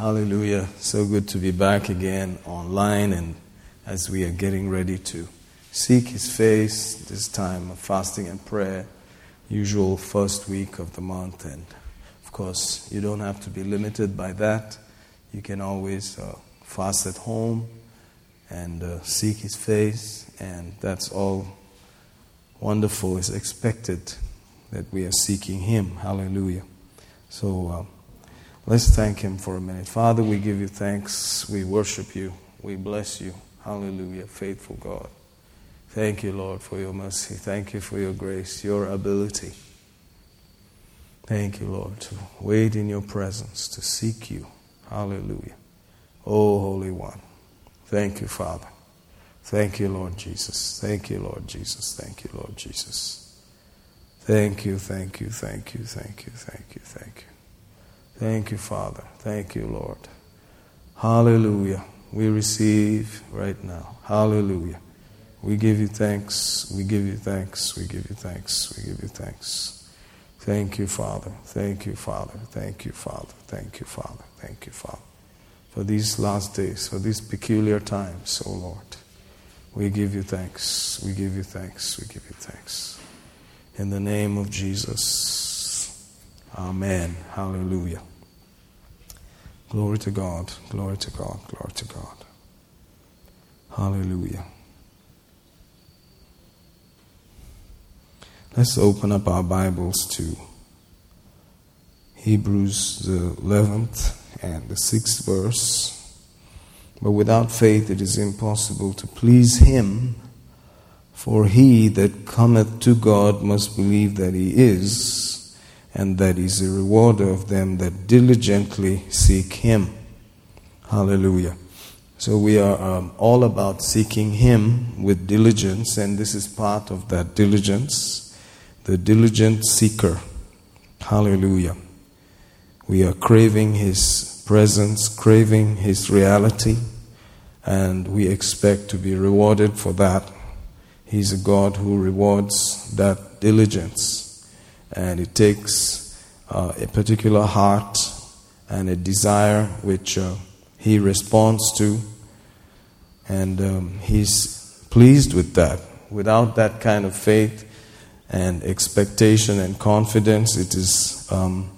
Hallelujah. So good to be back again online and as we are getting ready to seek His face this time of fasting and prayer, usual first week of the month. And of course, you don't have to be limited by that. You can always uh, fast at home and uh, seek His face, and that's all wonderful. It's expected that we are seeking Him. Hallelujah. So uh, let's thank Him for a minute. Father, we give you thanks. We worship you. We bless you. Hallelujah. Faithful God. Thank you, Lord, for your mercy. Thank you for your grace, your ability. Thank you, Lord, to wait in your presence, to seek you. Hallelujah. Oh, Holy One. Thank you, Father. Thank you, Lord Jesus. Thank you, Lord Jesus. Thank you, Lord Jesus. Thank you, thank you, thank you, thank you, thank you, thank you. Thank you, Father. Thank you, Lord. Hallelujah. We receive right now. Hallelujah. We give you thanks. We give you thanks. We give you thanks. We give you thanks. Thank you, Father. Thank you, Father. Thank you, Father. Thank you, Father. Thank you, Father. For these last days, for these peculiar times, O Lord. We give you thanks. We give you thanks. We give you thanks. In the name of Jesus. Amen. Hallelujah. Glory to God. Glory to God. Glory to God. Hallelujah. Let's open up our Bibles to Hebrews, the 11th and the 6th verse. But without faith it is impossible to please Him, for he that cometh to God must believe that He is, and that He a rewarder of them that diligently seek Him. Hallelujah. So we are um, all about seeking Him with diligence, and this is part of that diligence the diligent seeker. Hallelujah. We are craving His presence, craving His reality, and we expect to be rewarded for that. He's a God who rewards that diligence, and it takes uh, a particular heart and a desire which uh, He responds to, and um, He's pleased with that. Without that kind of faith, and expectation and confidence, it is um,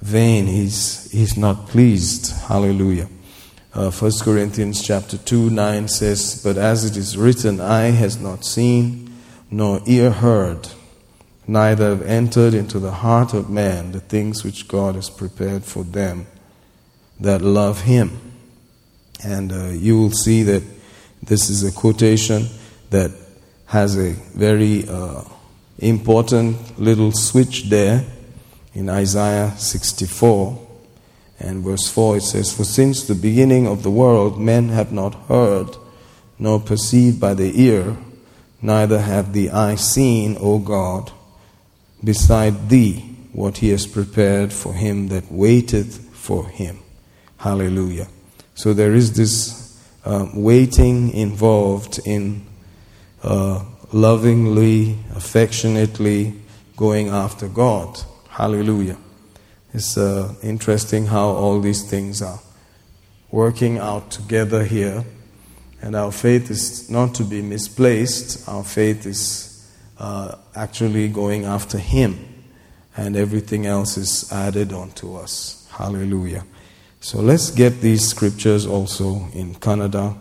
vain. He's, he's not pleased. Hallelujah. Uh, 1 Corinthians chapter 2 9 says, But as it is written, eye has not seen, nor ear heard, neither have entered into the heart of man the things which God has prepared for them that love him. And uh, you will see that this is a quotation that has a very uh, important little switch there in Isaiah 64 and verse 4 it says, For since the beginning of the world men have not heard, nor perceived by the ear, neither have the eye seen, O God, beside thee what he has prepared for him that waiteth for him. Hallelujah. So there is this uh, waiting involved in uh, lovingly, affectionately going after God. Hallelujah. It's uh, interesting how all these things are working out together here. And our faith is not to be misplaced, our faith is uh, actually going after Him, and everything else is added onto us. Hallelujah. So let's get these scriptures also in Kannada,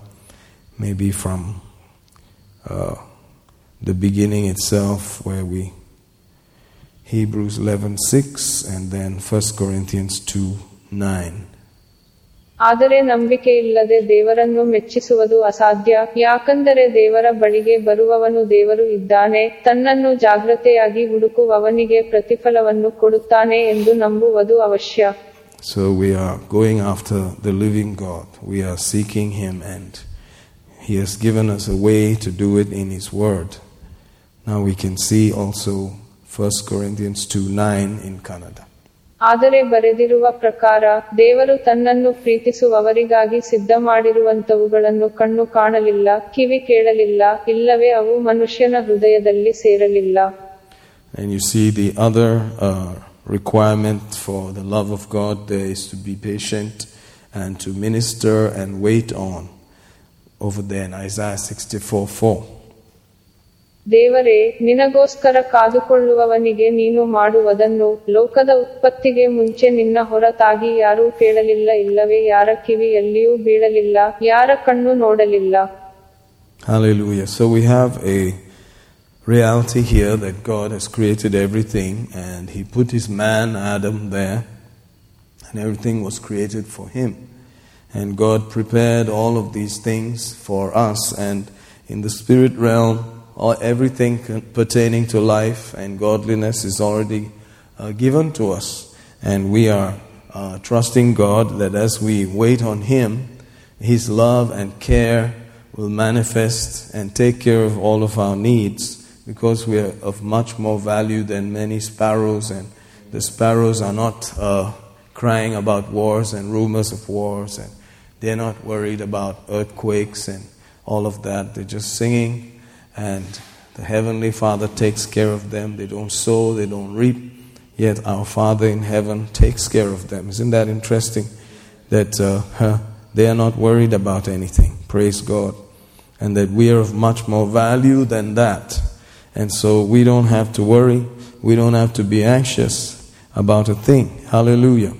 maybe from. Uh, the beginning itself, where we Hebrews 11:6 and then 1 Corinthians 2:9. ಆದರೆ ದೇವರನ್ನು ಮೆಚ್ಚಿಸುವುದು ಅಸಾಧ್ಯ ಯಾಕಂದರೆ ದೇವರ ಬಳಿಗೆ ಬರುವವನು ದೇವರು ಇದ್ದಾನೆ ತನ್ನನ್ನು ಜಾಗ್ರತೆಯಾಗಿ ಹುಡುಕುವವನಿಗೆ ಪ್ರತಿಫಲವನ್ನು ಕೊಡುತ್ತಾನೆ ಎಂದು ನಂಬುವುದು ಅವಶ್ಯ So we are going after the living God. We are seeking Him, and He has given us a way to do it in His Word. Now we can see also 1 Corinthians 2 9 in Kannada. ಆದರೆ ಬರೆದಿರುವ ಪ್ರಕಾರ ದೇವರು ತನ್ನನ್ನು ಪ್ರೀತಿಸುವವರಿಗಾಗಿ ಸಿದ್ಧ ಮಾಡಿರುವಂತವುಗಳನ್ನು ಕಣ್ಣು ಕಾಣಲಿಲ್ಲ ಕಿವಿ ಕೇಳಲಿಲ್ಲ ಇಲ್ಲವೇ ಅವು ಮನುಷ್ಯನ ಹೃದಯದಲ್ಲಿ ಸೇರಲಿಲ್ಲ And you see the other uh, requirement for the love of God there is to be patient and to minister and wait on. Over there in Isaiah 64 4. ದೇವರೇ ನಿನಗೋಸ್ಕರ ಕಾದುಕೊಳ್ಳುವವನಿಗೆ ನೀನು ಮಾಡುವುದನ್ನು ಲೋಕದ ಉತ್ಪತ್ತಿಗೆ ಮುಂಚೆ ನಿನ್ನ ಹೊರತಾಗಿ ಯಾರೂ ಕೇಳಲಿಲ್ಲ ಇಲ್ಲವೇ ಯಾರ ಕಿವಿಯಲ್ಲಿಯೂ ಬೀಳಲಿಲ್ಲ ಯಾರ ಕಣ್ಣು ನೋಡಲಿಲ್ಲ Hallelujah. So we have a reality here that God has created everything and He put His man Adam there and everything was created for Him. And God prepared all of these things for us and in the spirit realm everything pertaining to life and godliness is already uh, given to us. And we are uh, trusting God that as we wait on Him, His love and care will manifest and take care of all of our needs because we are of much more value than many sparrows, and the sparrows are not uh, crying about wars and rumors of wars, and they're not worried about earthquakes and all of that. They're just singing, and the Heavenly Father takes care of them. They don't sow, they don't reap, yet our Father in heaven takes care of them. Isn't that interesting? That uh, huh, they are not worried about anything. Praise God. And that we are of much more value than that. And so we don't have to worry. We don't have to be anxious about a thing. Hallelujah.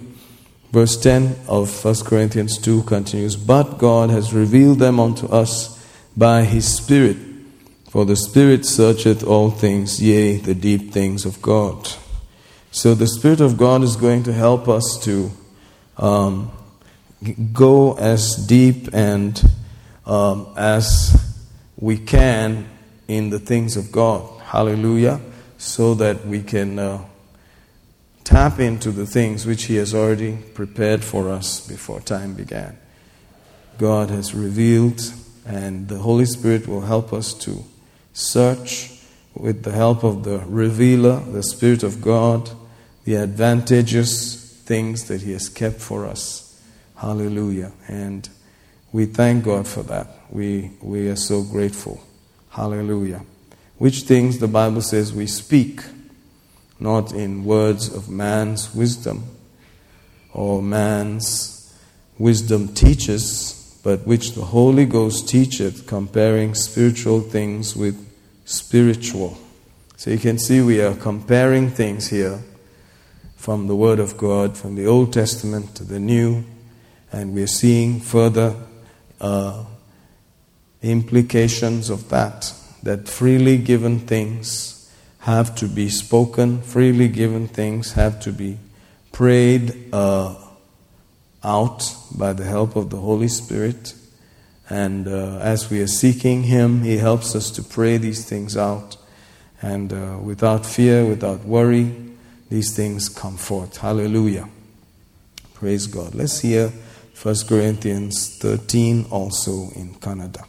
Verse 10 of 1 Corinthians 2 continues But God has revealed them unto us by his Spirit. For the Spirit searcheth all things, yea, the deep things of God. So the Spirit of God is going to help us to um, go as deep and um, as we can in the things of God. Hallelujah. So that we can uh, tap into the things which He has already prepared for us before time began. God has revealed, and the Holy Spirit will help us to search with the help of the revealer, the Spirit of God, the advantageous things that He has kept for us. Hallelujah. And we thank God for that. We, we are so grateful. Hallelujah. Which things the Bible says we speak, not in words of man's wisdom or man's wisdom teaches, but which the Holy Ghost teacheth, comparing spiritual things with spiritual. So you can see we are comparing things here from the Word of God, from the Old Testament to the New, and we're seeing further uh, implications of that. That freely given things have to be spoken, freely given things have to be prayed uh, out by the help of the Holy Spirit. And uh, as we are seeking Him, He helps us to pray these things out. And uh, without fear, without worry, these things come forth. Hallelujah. Praise God. Let's hear 1 Corinthians 13 also in Kannada.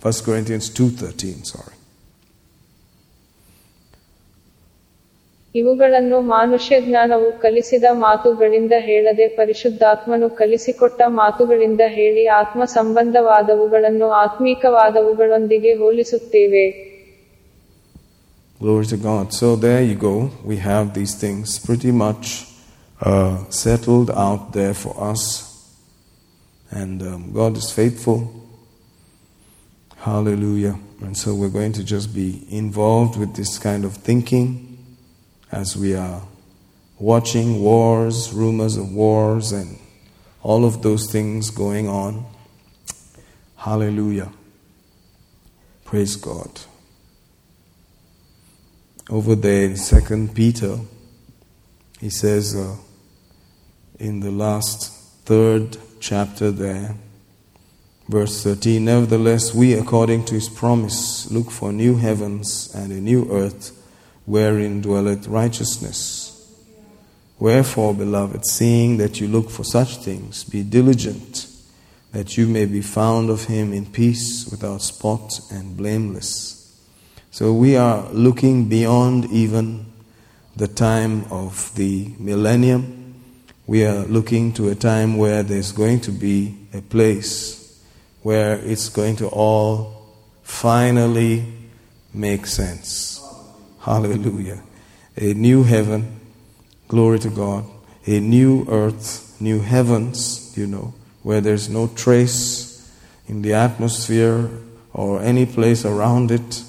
1 Corinthians 2:13, sorry. ಇವುಗಳನ್ನು ಮಾನುಷ್ಯ ಜ್ಞಾನವು ಕಲಿಸಿದ ಮಾತುಗಳಿಂದ ಹೇಳದೆ ಪರಿಶುದ್ಧಾತ್ಮನು ಕಲಿಸಿಕೊಟ್ಟ ಮಾತುಗಳಿಂದ ಹೇಳಿ ಆತ್ಮ ಸಂಬಂಧವಾದವುಗಳನ್ನು ಆತ್ಮೀಕವಾದವುಗಳೊಂದಿಗೆ ಹೋಲಿಸುತ್ತೇವೆ Glory to God. So there you go. We have these things pretty much uh, settled out there for us. And um, God is faithful. Hallelujah. And so we're going to just be involved with this kind of thinking as we are watching wars, rumors of wars, and all of those things going on. Hallelujah. Praise God. Over there in Second Peter, he says uh, in the last third chapter there, verse 13, Nevertheless, we, according to his promise, look for new heavens and a new earth wherein dwelleth righteousness. Wherefore, beloved, seeing that you look for such things, be diligent that you may be found of him in peace, without spot and blameless. So we are looking beyond even the time of the millennium. We are looking to a time where there's going to be a place where it's going to all finally make sense. Hallelujah. A new heaven, glory to God, a new earth, new heavens, you know, where there's no trace in the atmosphere or any place around it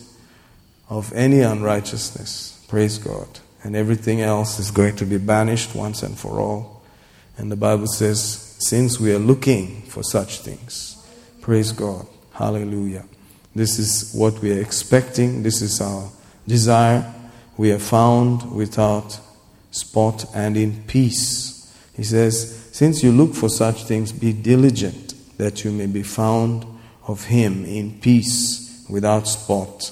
of any unrighteousness. Praise God. And everything else is going to be banished once and for all. And the Bible says, since we are looking for such things, praise God. Hallelujah. This is what we are expecting. This is our desire. We are found without spot and in peace. He says, Since you look for such things, be diligent that you may be found of Him in peace, without spot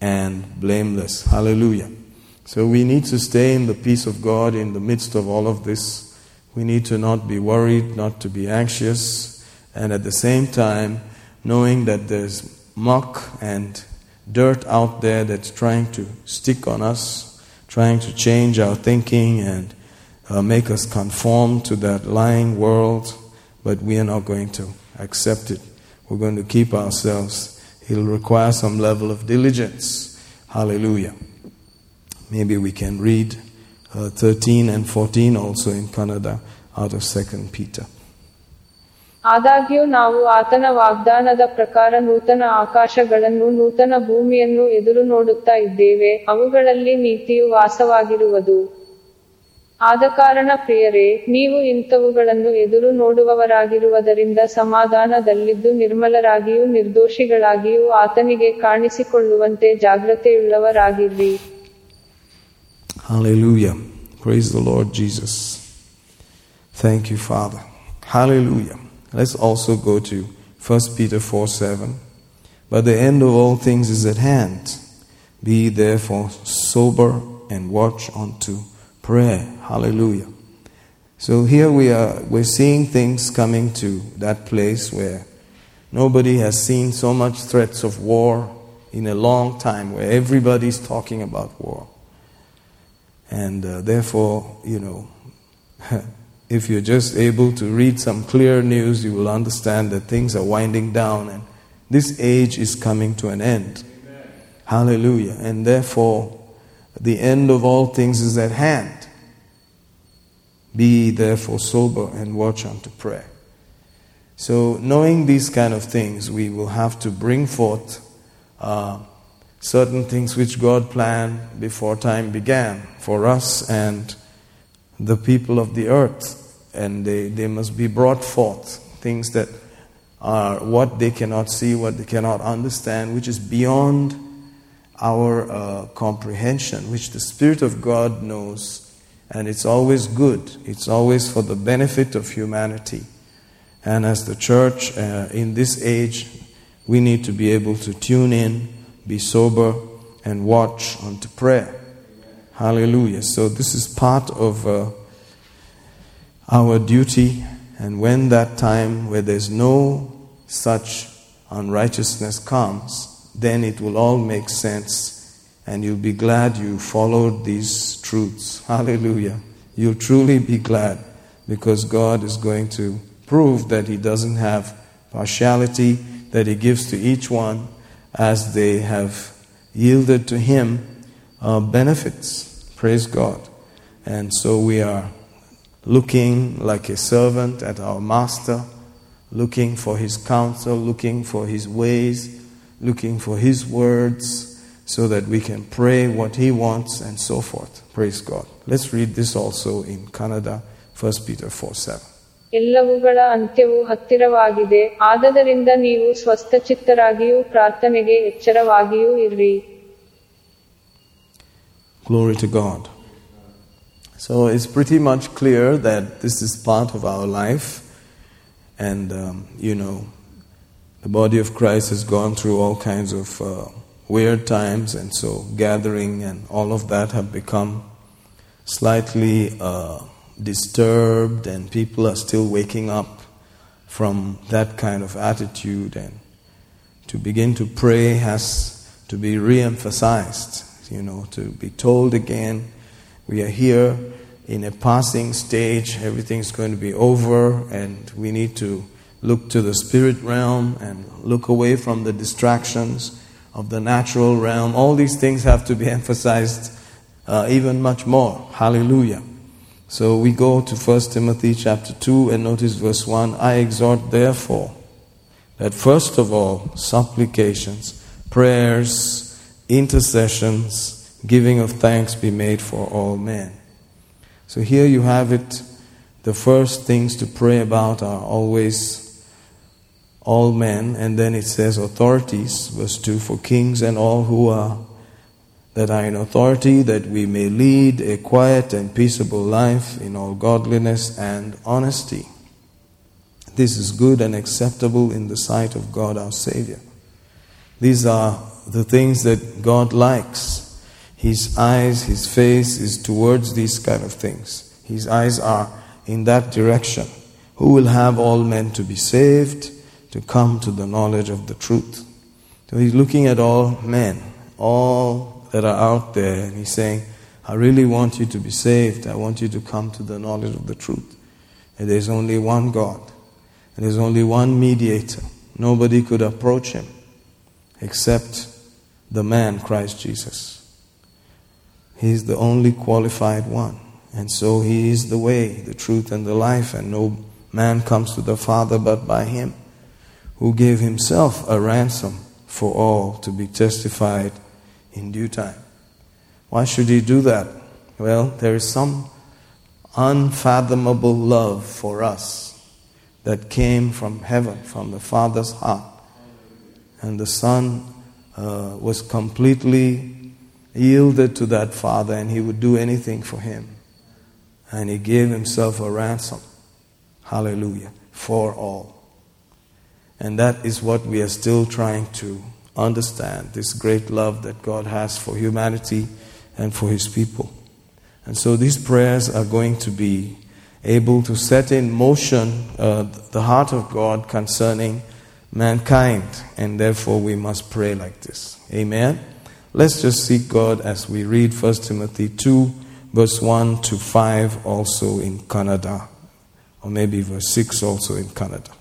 and blameless. Hallelujah. So we need to stay in the peace of God in the midst of all of this. We need to not be worried, not to be anxious, and at the same time, knowing that there's muck and dirt out there that's trying to stick on us, trying to change our thinking and uh, make us conform to that lying world, but we are not going to accept it. We're going to keep ourselves It'll require some level of diligence. Hallelujah. Maybe we can read uh, 13 and 14 also in Kannada out of 2 Peter. ಆದಾಗ್ಯೂ ನಾವು ಆತನ ವಾಗ್ದಾನದ ಪ್ರಕಾರ ನೂತನ ಆಕಾಶಗಳನ್ನು ನೂತನ ಭೂಮಿಯನ್ನು ಎದುರು ನೋಡುತ್ತಾ ಇದ್ದೇವೆ ಅವುಗಳಲ್ಲಿ ನೀತಿಯು ವಾಸವಾಗಿರುವುದು ಆದಕಾರಣ ಪ್ರಿಯರೇ ನೀವು ಇಂಥವುಗಳನ್ನು ಎದುರು ನೋಡುವವರಾಗಿರುವುದರಿಂದ ಸಮಾಧಾನದಲ್ಲಿದ್ದು ನಿರ್ಮಲರಾಗಿಯೂ ನಿರ್ದೋಷಿಗಳಾಗಿಯೂ ಆತನಿಗೆ ಕಾಣಿಸಿಕೊಳ್ಳುವಂತೆ ಜಾಗ್ರತೆಯುಳ್ಳವರಾಗಿರ್ರಿ Hallelujah. Praise the Lord Jesus. Thank you, Father. Hallelujah. Let's also go to 1 Peter 4 7. But the end of all things is at hand. Be therefore sober and watch unto prayer. Hallelujah. So here we are, we're seeing things coming to that place where nobody has seen so much threats of war in a long time, where everybody's talking about war. And uh, therefore, you know, if you're just able to read some clear news, you will understand that things are winding down and this age is coming to an end. Hallelujah. And therefore, the end of all things is at hand. Be therefore sober and watch unto prayer. So, knowing these kind of things, we will have to bring forth uh, certain things which God planned before time began for us and the people of the earth. And they, they must be brought forth. Things that are what they cannot see, what they cannot understand, which is beyond our uh, comprehension, which the Spirit of God knows. And it's always good, it's always for the benefit of humanity. And as the church uh, in this age, we need to be able to tune in, be sober, and watch unto prayer. Hallelujah. So, this is part of uh, our duty. And when that time where there's no such unrighteousness comes, then it will all make sense. And you'll be glad you followed these truths. Hallelujah. You'll truly be glad because God is going to prove that He doesn't have partiality, that He gives to each one as they have yielded to Him uh, benefits. Praise God. And so we are looking like a servant at our master, looking for his counsel, looking for his ways, looking for his words, so that we can pray what he wants and so forth. Praise God. Let's read this also in Kannada, 1 Peter 4 7. ಎಲ್ಲವುಗಳ ಅಂತ್ಯವು ಹತ್ತಿರವಾಗಿದೆ ಆದದರಿಂದ ನೀವು ಸ್ವಸ್ಥಚಿತ್ತರಾಗಿಯೂ ಪ್ರಾರ್ಥನೆಗೆ ಎಚ್ಚರವಾಗಿಯೂ ಇರ್ರಿ Glory to God. So it's pretty much clear that this is part of our life. And, um, you know, the body of Christ has gone through all kinds of uh, weird times, and so gathering and all of that have become slightly uh, disturbed, and people are still waking up from that kind of attitude. And to begin to pray has to be re emphasized, you know, to be told again we are here in a passing stage, everything's going to be over, and we need to look to the spirit realm and look away from the distractions of the natural realm. All these things have to be emphasized uh, even much more. Hallelujah. So we go to 1 Timothy chapter 2 and notice verse 1 I exhort therefore that first of all supplications, prayers, intercessions, giving of thanks be made for all men. So here you have it. The first things to pray about are always all men, and then it says authorities, verse 2 for kings and all who are that are in authority, that we may lead a quiet and peaceable life in all godliness and honesty. This is good and acceptable in the sight of God our Savior. These are the things that God likes. His eyes, His face is towards these kind of things. His eyes are in that direction. Who will have all men to be saved, to come to the knowledge of the truth? So He's looking at all men, all that are out there. And he's saying, I really want you to be saved. I want you to come to the knowledge of the truth. And there's only one God. And there's only one mediator. Nobody could approach him except the man, Christ Jesus. He's the only qualified one. And so he is the way, the truth, and the life. And no man comes to the Father but by him, who gave himself a ransom for all to be testified in due time. Why should he do that? Well, there is some unfathomable love for us that came from heaven, from the Father's heart. And the Son uh, was completely yielded to that Father, and he would do anything for him. And he gave himself a ransom. Hallelujah. For all. And that is what we are still trying to understand this great love that God has for humanity and for His people. And so these prayers are going to be able to set in motion uh, the heart of God concerning mankind, and therefore we must pray like this. Amen. Let's just seek God as we read 1 Timothy 2, verse 1 to 5, also in Kannada, or maybe verse 6 also in Kannada.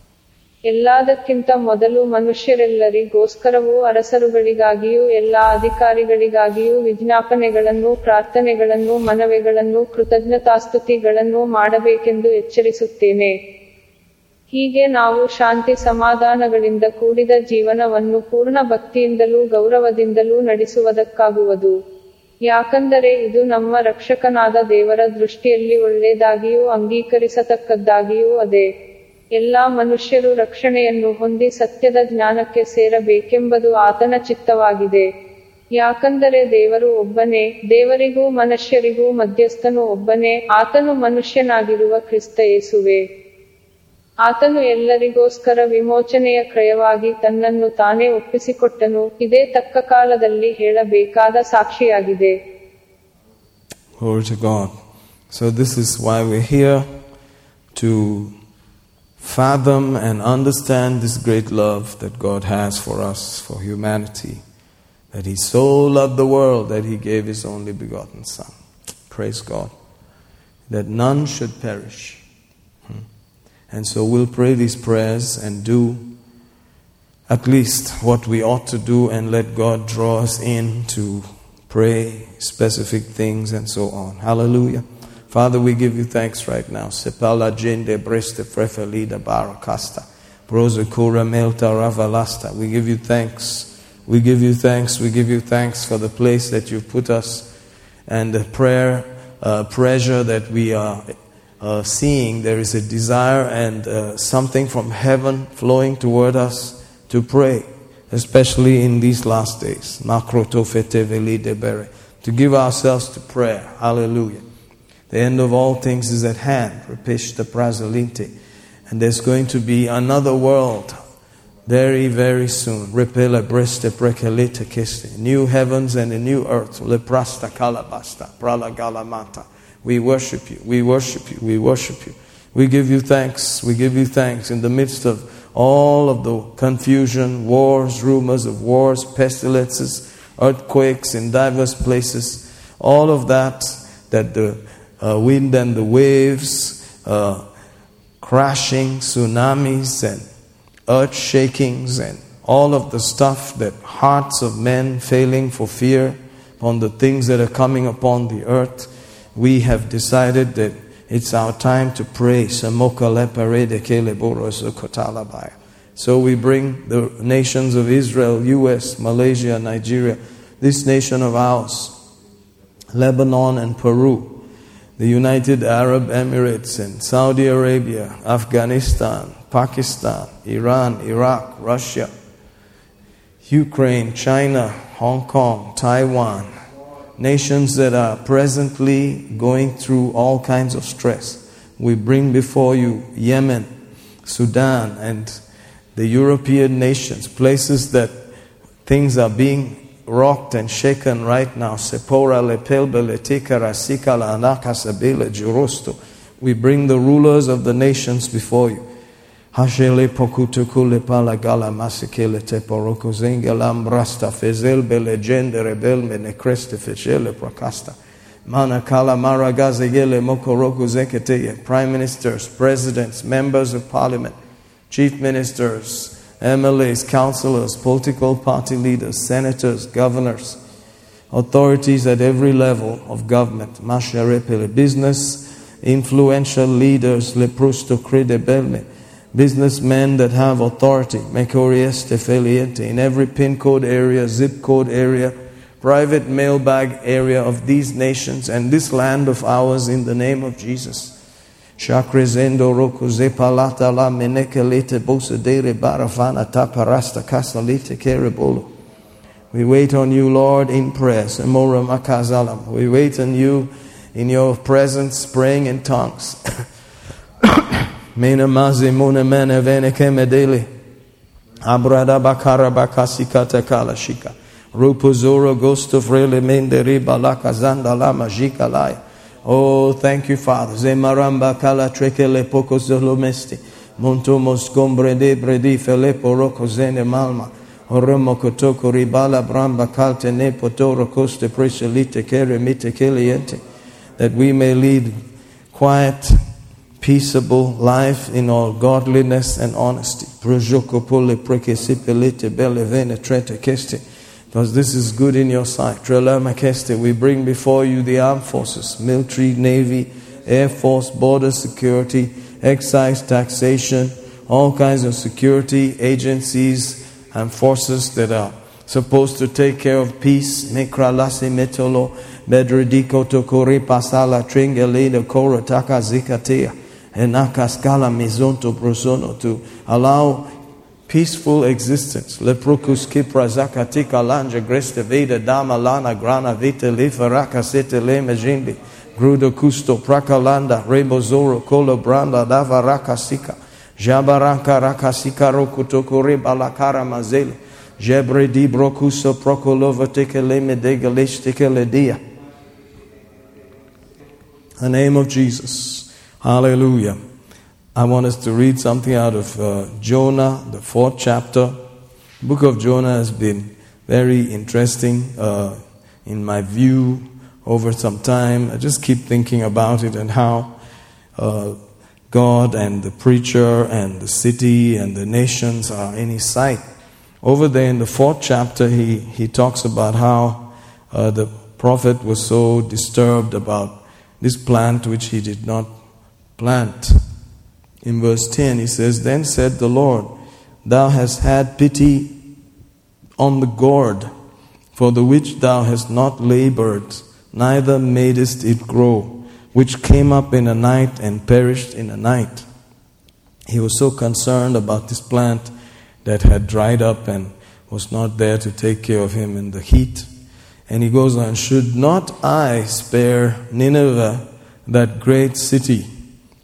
ಎಲ್ಲದಕ್ಕಿಂತ ಮೊದಲು ಮನುಷ್ಯರೆಲ್ಲರಿಗೋಸ್ಕರವೂ ಅರಸರುಗಳಿಗಾಗಿಯೂ ಎಲ್ಲ ಅಧಿಕಾರಿಗಳಿಗಾಗಿಯೂ ವಿಜ್ಞಾಪನೆಗಳನ್ನು ಪ್ರಾರ್ಥನೆಗಳನ್ನು ಮನವಿಗಳನ್ನು ಕೃತಜ್ಞತಾಸ್ತುತಿಗಳನ್ನು ಮಾಡಬೇಕೆಂದು ಎಚ್ಚರಿಸುತ್ತೇನೆ ಹೀಗೆ ನಾವು ಶಾಂತಿ ಸಮಾಧಾನಗಳಿಂದ ಕೂಡಿದ ಜೀವನವನ್ನು ಪೂರ್ಣ ಭಕ್ತಿಯಿಂದಲೂ ಗೌರವದಿಂದಲೂ ನಡೆಸುವುದಕ್ಕಾಗುವುದು. ಯಾಕಂದರೆ ಇದು ನಮ್ಮ ರಕ್ಷಕನಾದ ದೇವರ ದೃಷ್ಟಿಯಲ್ಲಿ ಒಳ್ಳೆಯದಾಗಿಯೂ ಅಂಗೀಕರಿಸತಕ್ಕದ್ದಾಗಿಯೂ ಅದೇ. ಎಲ್ಲಾ ಮನುಷ್ಯರು ರಕ್ಷಣೆಯನ್ನು ಹೊಂದಿ ಸತ್ಯದ ಜ್ಞಾನಕ್ಕೆ ಸೇರಬೇಕೆಂಬುದು ಆತನ ಚಿತ್ತವಾಗಿದೆ. ಯಾಕಂದರೆ ದೇವರು ಒಬ್ಬನೇ, ದೇವರಿಗೂ ಮನುಷ್ಯರಿಗೂ ಮಧ್ಯಸ್ಥನು ಒಬ್ಬನೇ, ಆತನು ಮನುಷ್ಯನಾಗಿರುವ ಕ್ರಿಸ್ತ ಯೇಸುವೆ. ಆತನು ಎಲ್ಲರಿಗೋಸ್ಕರ ವಿಮೋಚನೆಯ ಕ್ರಯವಾಗಿ ತನ್ನನ್ನು ತಾನೇ ಒಪ್ಪಿಸಿಕೊಟ್ಟನು ಇದೇ ತಕ್ಕ ಕಾಲದಲ್ಲಿ ಹೇಳಬೇಕಾದ ಸಾಕ್ಷಿಯಾಗಿದೆ. So, this is why we're here to fathom and understand this great love that God has for us, for humanity. That He so loved the world that He gave His only begotten Son. Praise God. That none should perish. And so we'll pray these prayers and do at least what we ought to do and let God draw us in to pray specific things and so on. Hallelujah. Father, we give you thanks right now. Sepala jende breste frefelida barakasta. Brosakura melta ravalasta. We give you thanks. We give you thanks. We give you thanks for the place that you've put us and the prayer uh, pressure that we are uh, seeing. There is a desire and uh, something from heaven flowing toward us to pray, especially in these last days. To give ourselves to prayer. Hallelujah. The end of all things is at hand. And there's going to be another world very, very soon. Repela kiste. New heavens and a new earth. Leprasta kalabasta. Prala galamata. We worship you. We worship you. We worship you. We give you thanks. We give you thanks in the midst of all of the confusion, wars, rumors of wars, pestilences, earthquakes in diverse places. All of that, that the uh, wind and the waves, uh, crashing, tsunamis, and earth shakings, and all of the stuff that hearts of men failing for fear on the things that are coming upon the earth. We have decided that It's our time to pray. So we bring the nations of Israel, US, Malaysia, Nigeria, this nation of ours, Lebanon and Peru, the United Arab Emirates and Saudi Arabia, Afghanistan, Pakistan, Iran, Iraq, Russia, Ukraine, China, Hong Kong, Taiwan, nations that are presently going through all kinds of stress. We bring before you Yemen, Sudan, and the European nations, places that things are being rocked and shaken right now. Sepora lepelbe letikara sikala anakasabele jurosto. We bring the rulers of the nations before you. Hashele pokutukule palagala masikele teporoko zengelam brasta fezel belegende rebel menekreste fechele prakasta. Mana kala Manakala maragazegele mokoroko zekete. Prime ministers, presidents, members of parliament, chief ministers, MLAs, councillors, political party leaders, senators, governors, authorities at every level of government, masharepele, business, influential leaders, leprusto credebelme, businessmen that have authority, mekorieste feliente, in every pin code area, zip code area, private mailbag area of these nations and this land of ours in the name of Jesus. La menekelete bosadere barafana taparasta kasalite kerebolo. We wait on you, Lord, in prayer. Semora makazalam. We wait on you in your presence, praying in tongues. Mena maze mona mene vene kemedele. Abrada bakara bakasikata kala shika. Rupuzoro gosto frele mende riba la kazanda la majika laya. Oh, thank you, Father. Zemaramba kala trekele poko zolomesti. Montomo scombre de bredi felepo roko zene malma. Oromo kotoko ribala bramba kalte ne potoro coste preselite kere mite keliente. That we may lead quiet, peaceable life in all godliness and honesty. Because this is good in your sight. We bring before you the armed forces, military, navy, air force, border security, excise, taxation, all kinds of security agencies and forces that are supposed to take care of peace. Metolo, bedrediko tokori pasala tringelina kora taka zikatea, enakaskala mizonto prosono to allow peaceful existence. Leprocus kipra zakatika lanja greste veda dama lana grana vita lifaraka sete le mejimbi. Grudo custo prakalanda rebozoro kolo branda dava rakasika. Jabaraka rakasika rokutoko reba la kara mazele. Jebre di brocuso prokolova tekele medegaleš tekele dia. The name of Jesus. Hallelujah. I want us to read something out of uh, Jonah, the fourth chapter. The book of Jonah has been very interesting uh, in my view over some time. I just keep thinking about it and how uh, God and the preacher and the city and the nations are in his sight. Over there in the fourth chapter, he, he talks about how uh, the prophet was so disturbed about this plant which he did not plant in verse 10, he says, Then said the Lord, Thou hast had pity on the gourd, for the which thou hast not labored, neither madest it grow, which came up in a night and perished in a night. He was so concerned about this plant that had dried up and was not there to take care of him in the heat. And he goes on, Should not I spare Nineveh, that great city?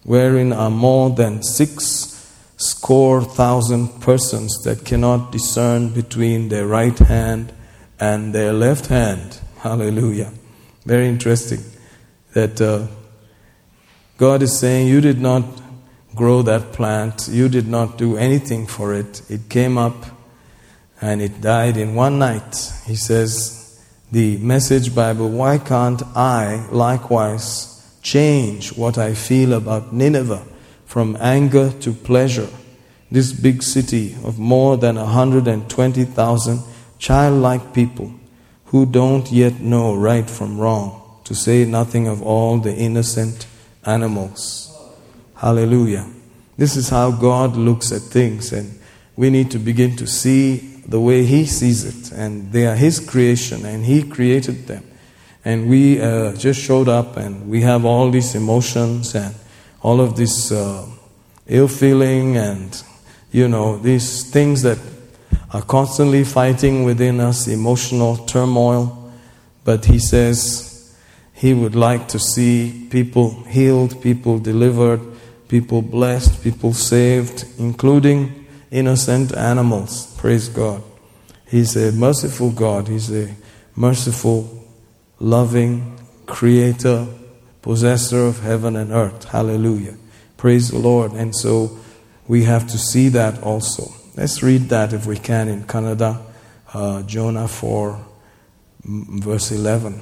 Wherein are more than six score thousand persons that cannot discern between their right hand and their left hand. Hallelujah. Very interesting that uh, God is saying, You did not grow that plant, you did not do anything for it. It came up and it died in one night. He says, The Message Bible, why can't I likewise change what I feel about Nineveh from anger to pleasure. This big city of more than 120,000 childlike people who don't yet know right from wrong, to say nothing of all the innocent animals. Hallelujah. This is how God looks at things, and we need to begin to see the way He sees it. And they are His creation, and He created them. And we uh, just showed up, and we have all these emotions and all of this uh, ill feeling, and you know, these things that are constantly fighting within us, emotional turmoil. But He says He would like to see people healed, people delivered people blessed, people saved, including innocent animals. Praise God. He's a merciful God. He's a merciful, loving creator, possessor of heaven and earth. Hallelujah. Praise the Lord. And so we have to see that also. Let's read that if we can in Kannada, uh, Jonah 4, verse 11.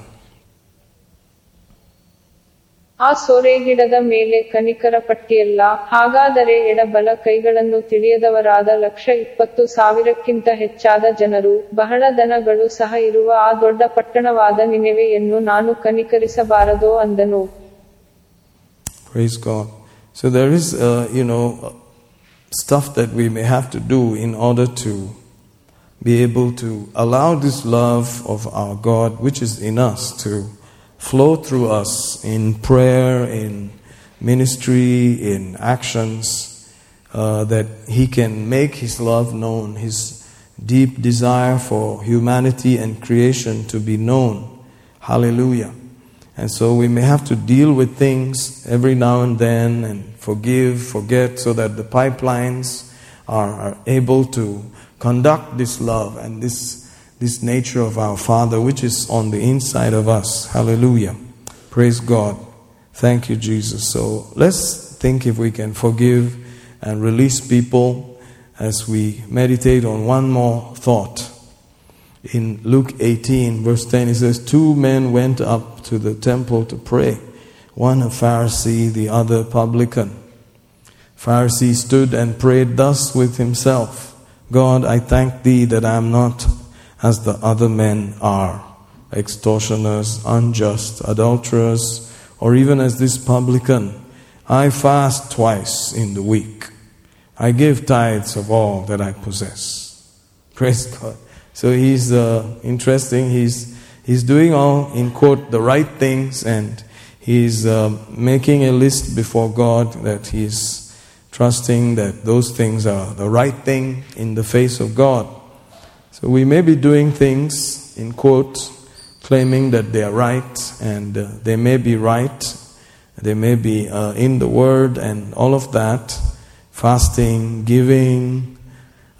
ಆ ಸೋರೆಗಿಡದ ಮೇಲೆ ಕನಿಕರ ಪಟ್ಟಿಯಲ್ಲ ಹಾಗಾದರೆ ಎಡಬಲ ಕೈಗಳನ್ನು ತಿಳಿಯದವರಾದ ಲಕ್ಷ ಇಪ್ಪತ್ತು ಸಾವಿರಕ್ಕಿಂತ ಹೆಚ್ಚಾದ ಜನರು ಬಹಳ ದನಗಳು ಸಹ ಇರುವ ಆ ದೊಡ್ಡ ಪಟ್ಟಣವಾದ ನಿನೆವೆಯನ್ನು ನಾನು ಕನಿಕರಿಸಬಾರದೋ ಅಂದನು. So there is, uh, you know, stuff that we may have to do in order to be able to allow this love of our God, which is in us, to flow through us in prayer, in ministry, in actions, uh, that He can make His love known, His deep desire for humanity and creation to be known. Hallelujah. And so we may have to deal with things every now and then and forgive, forget, so that the pipelines are, are able to conduct this love and this this nature of our Father which is on the inside of us. Hallelujah. Praise God. Thank you, Jesus. So let's think if we can forgive and release people as we meditate on one more thought. In Luke 18, verse 10, it says, Two men went up to the temple to pray, one a Pharisee, the other a publican. Pharisee stood and prayed thus with himself God, I thank thee that I am not as the other men are extortioners, unjust, adulterers, or even as this publican. I fast twice in the week. I give tithes of all that I possess. Praise God. So he's uh, interesting. He's, he's doing all, in quote, the right things, and he's uh, making a list before God that he's trusting that those things are the right thing in the face of God. So we may be doing things, in quote, claiming that they are right, and uh, they may be right, they may be uh, in the Word, and all of that fasting, giving,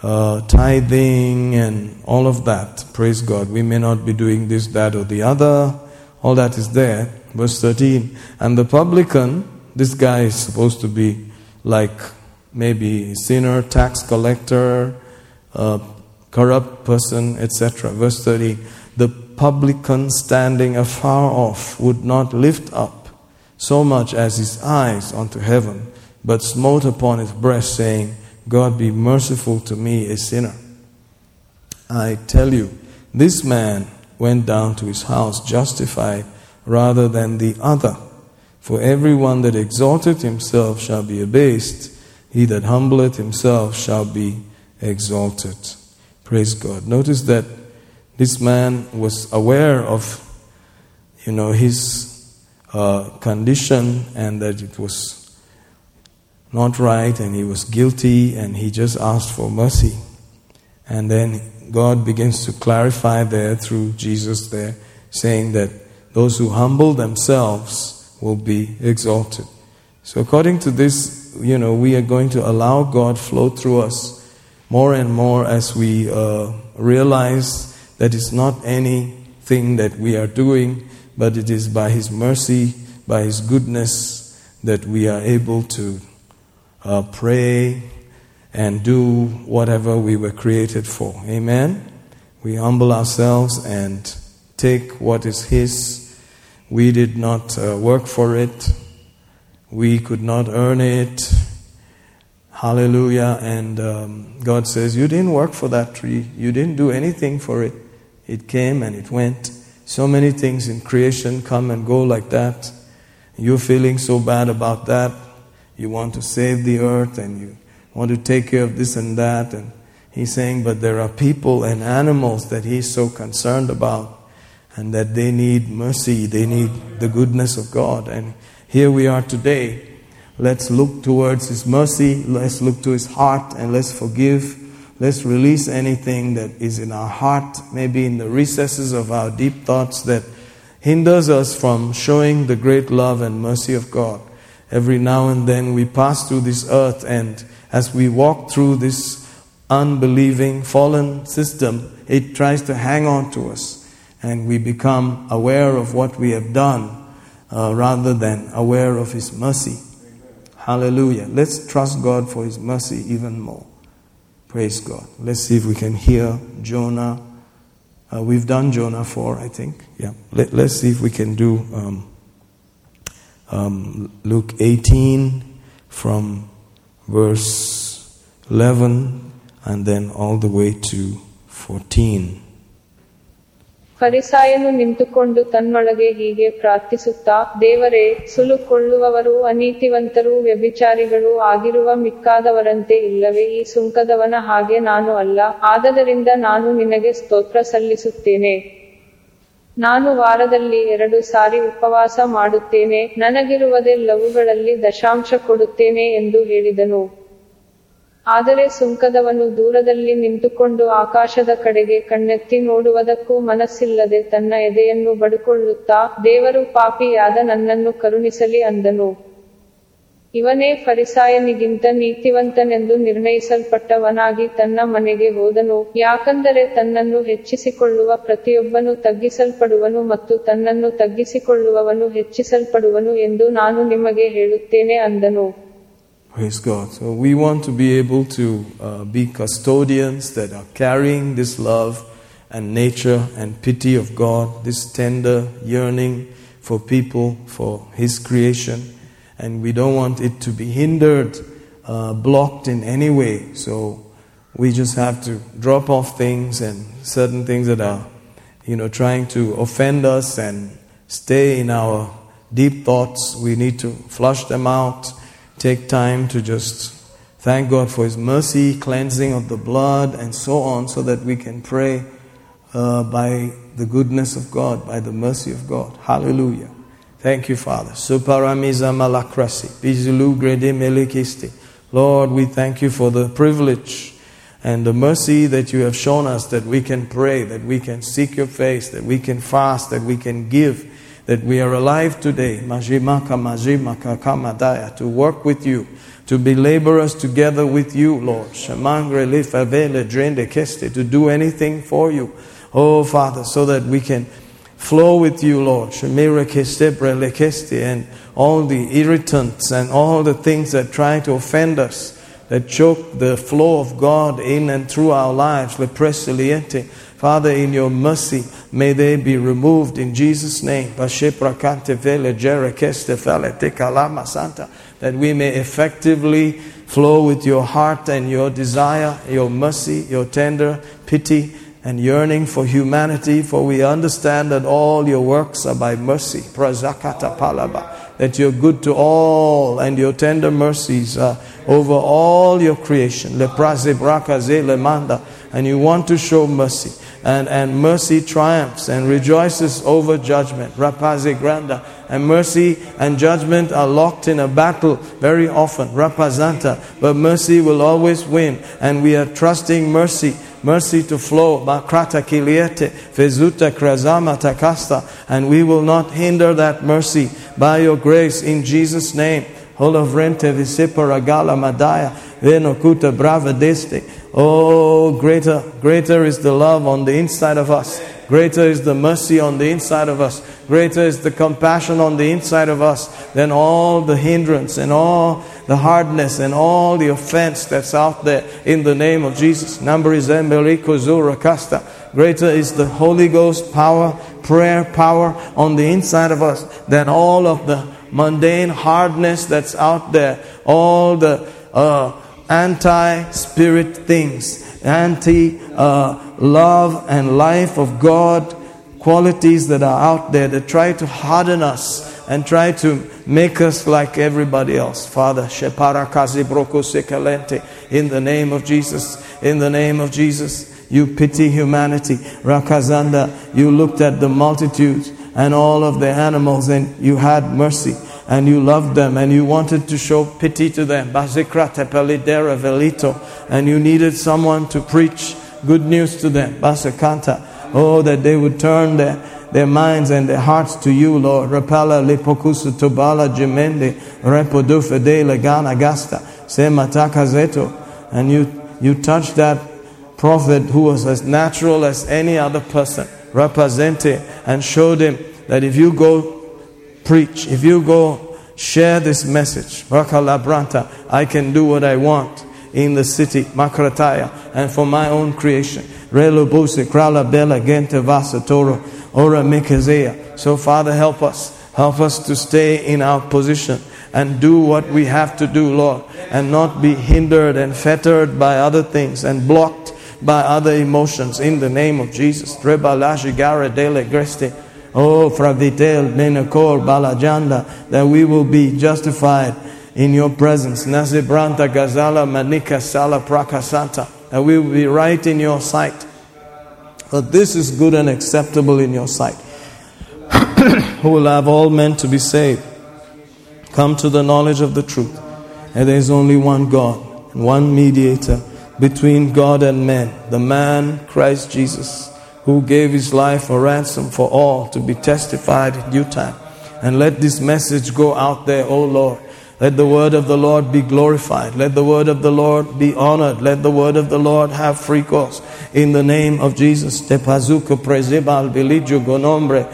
uh, tithing, and all of that. Praise God. We may not be doing this, that, or the other. All that is there. Verse 13. And the publican, this guy is supposed to be like maybe sinner, tax collector, uh, corrupt person, etc. Verse 30 The publican standing afar off would not lift up so much as his eyes unto heaven, but smote upon his breast, saying, God be merciful to me, a sinner. I tell you, this man went down to his house justified rather than the other. For everyone that exalteth himself shall be abased, he that humbleth himself shall be exalted. Praise God. Notice that this man was aware of, you know, his uh, condition and that it was not right and he was guilty and he just asked for mercy. And then God begins to clarify there through Jesus there, saying that those who humble themselves will be exalted. So according to this, you know, we are going to allow God flow through us more and more as we uh, realize that it's not anything that we are doing, but it is by His mercy, by His goodness, that we are able to uh, pray and do whatever we were created for. Amen? We humble ourselves and take what is His. We did not uh, work for it, we could not earn it. Hallelujah. And um, God says, You didn't work for that tree. You didn't do anything for it. It came and it went. So many things in creation come and go like that. you're feeling so bad about that. You want to save the earth and you want to take care of this and that. And he's saying, but there are people and animals that he's so concerned about and that they need mercy, they need the goodness of God. And here we are today. Let's look towards his mercy, let's look to his heart, and let's forgive. Let's release anything that is in our heart, maybe in the recesses of our deep thoughts that hinders us from showing the great love and mercy of God. Every now and then we pass through this earth, and as we walk through this unbelieving, fallen system, it tries to hang on to us, and we become aware of what we have done uh, rather than aware of His mercy. Hallelujah. Let's trust God for His mercy even more. Praise God. Let's see if we can hear Jonah uh, we've done Jonah 4, I think. Yeah. Let, us see if we can do um, um, Luke 18 from verse 11 and then all the way to 14. ಫರಿಸಾಯನು ನಿಂತುಕೊಂಡು ತನ್ನೊಳಗೆ ಹೀಗೆ ಪ್ರಾರ್ಥಿಸುತ್ತಾ, ದೇವರೇ ಸುಲುಕೊಳ್ಳುವವರು ಅನೀತಿವಂತರೂ, ವ್ಯಭಿಚಾರಿಗಳೂ ಆಗಿರುವ ಮಿಕ್ಕಾದವರಂತೆ ಇಲ್ಲವೇ, ಈ ಸುಂಕದವನ ಹಾಗೆ ನಾನು ಅಲ್ಲ, ಆದದರಿಂದ ನಾನು ನಿನಗೆ ಸ್ತೋತ್ರ ಸಲ್ಲಿಸುತ್ತೇನೆ. ನಾನು ವಾರದಲ್ಲಿ ಎರಡು ಸಾರಿ ಉಪವಾಸ ಮಾಡುತ್ತೇನೆ, ನನಗಿರುವುದೆಲ್ಲವುಗಳಲ್ಲಿ ದಶಾಂಶ ಕೊಡುತ್ತೇನೆ ಎಂದು ಹೇಳಿದನು. ಆದರೆ ಸುಂಕದವನು ದೂರದಲ್ಲಿ ನಿಂತುಕೊಂಡು ಆಕಾಶದ ಕಡೆಗೆ ಕಣ್ಣೆತ್ತಿ ನೋಡುವುದಕ್ಕೂ ಮನಸ್ಸಿಲ್ಲದೆ ತನ್ನ ಎದೆಯನ್ನು ಬಡುಕೊಳ್ಳುತ್ತಾ, ದೇವರು ಪಾಪಿಯಾದ ನನ್ನನ್ನು ಕರುಣಿಸಲಿ ಅಂದನು. ಇವನೇ ಫರಿಸಾಯನಿಗಿಂತ ನೀತಿವಂತನೆಂದು ನಿರ್ಣಯಿಸಲ್ಪಟ್ಟವನಾಗಿ ತನ್ನ ಮನೆಗೆ ಹೋದನು. ಯಾಕಂದರೆ ತನ್ನನ್ನು ಹೆಚ್ಚಿಸಿಕೊಳ್ಳುವ ಪ್ರತಿಯೊಬ್ಬನು ತಗ್ಗಿಸಲ್ಪಡುವನು ಮತ್ತು ತನ್ನನ್ನು ತಗ್ಗಿಸಿಕೊಳ್ಳುವವನು ಹೆಚ್ಚಿಸಲ್ಪಡುವನು ಎಂದು ನಾನು ನಿಮಗೆ ಹೇಳುತ್ತೇನೆ ಅಂದನು. Praise God. So we want to be able to uh, be custodians that are carrying this love and nature and pity of God, this tender yearning for people, for His creation. And we don't want it to be hindered, uh, blocked in any way. So we just have to drop off things and certain things that are, you know, trying to offend us and stay in our deep thoughts. We need to flush them out take time to just thank God for His mercy, cleansing of the blood, and so on, so that we can pray uh, by the goodness of God, by the mercy of God. Hallelujah. Thank you, Father. Suparamiza malakrasi, bizulu grede melikisti. Lord, we thank you for the privilege and the mercy that you have shown us that we can pray, that we can seek your face, that we can fast, that we can give that we are alive today, to work with you, to be laborers together with you, Lord. To do anything for you. Oh Father, so that we can flow with you, Lord. And all the irritants and all the things that try to offend us, that choke the flow of God in and through our lives. Father, in your mercy, may they be removed in Jesus' name. That we may effectively flow with your heart and your desire, your mercy, your tender pity and yearning for humanity, for we understand that all your works are by mercy. That you're good to all and your tender mercies are over all your creation. And you want to show mercy and, and mercy triumphs and rejoices over judgment. Rapaze granda. And mercy and judgment are locked in a battle very often. Rapazanta. But mercy will always win. And we are trusting mercy. Mercy to flow. Makrata kiliete. Fezuta krazama takasta. And we will not hinder that mercy by your grace in Jesus' name. Holovrente visiparagala madaya. Venokuta brava deste. Oh, greater, greater is the love on the inside of us. Greater is the mercy on the inside of us. Greater is the compassion on the inside of us than all the hindrance and all the hardness and all the offense that's out there in the name of Jesus. Number is Casta. Greater is the Holy Ghost power, prayer power on the inside of us than all of the mundane hardness that's out there. All the uh, anti spirit things, anti uh, love and life of God qualities that are out there that try to harden us and try to make us like everybody else. Father, in the name of Jesus, in the name of Jesus, you pity humanity. Rakazanda, you looked at the multitudes and all of the animals and you had mercy and you loved them and you wanted to show pity to them. Bazikrate pelidera velito, and you needed someone to preach good news to them. Basakanta, oh, that they would turn their their minds and their hearts to you, Lord. Repala lipokusu tobala gemende repodufe de legana gasta semataka zeto. And you, you touched that prophet who was as natural as any other person, represente, and showed him that if you go preach, if you go share this message, I can do what I want in the city, Makrataya, and for my own creation. Relobuse, Krala Bella, Gente Vasa. Ora Mikazea. So, Father, help us. Help us to stay in our position and do what we have to do, Lord, and not be hindered and fettered by other things and blocked by other emotions in the name of Jesus. Oh, fravitel menakor balajanda, that we will be justified in your presence. Nazibranta gazala manika sala prakasanta, that we will be right in your sight that this is good and acceptable in your sight, who will have all men to be saved, come to the knowledge of the truth. And there is only one God, and one mediator between God and men, the man Christ Jesus, who gave his life a ransom for all to be testified in due time. And let this message go out there, O Lord let the word of the Lord be glorified. Let the word of the Lord be honored. Let the word of the Lord have free course. In the name of Jesus. Prezebal gonombre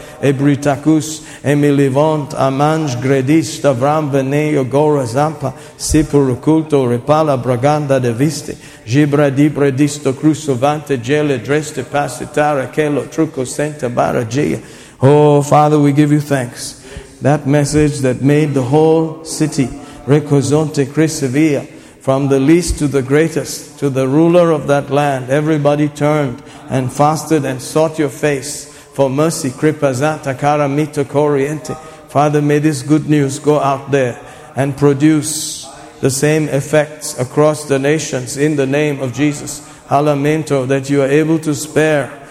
emilivont amanj gredis tavram veneo gora zampa repala braganda de viste gibra di vante gele dreste pasitara kelo truco senta. Oh, Father, we give you thanks that message that made the whole city, Recozonte Crisevilla, from the least to the greatest, to the ruler of that land, everybody turned and fasted and sought your face for mercy. Kripazata karamito corriente. Father, may this good news go out there and produce the same effects across the nations in the name of Jesus. Alamento that you are able to spare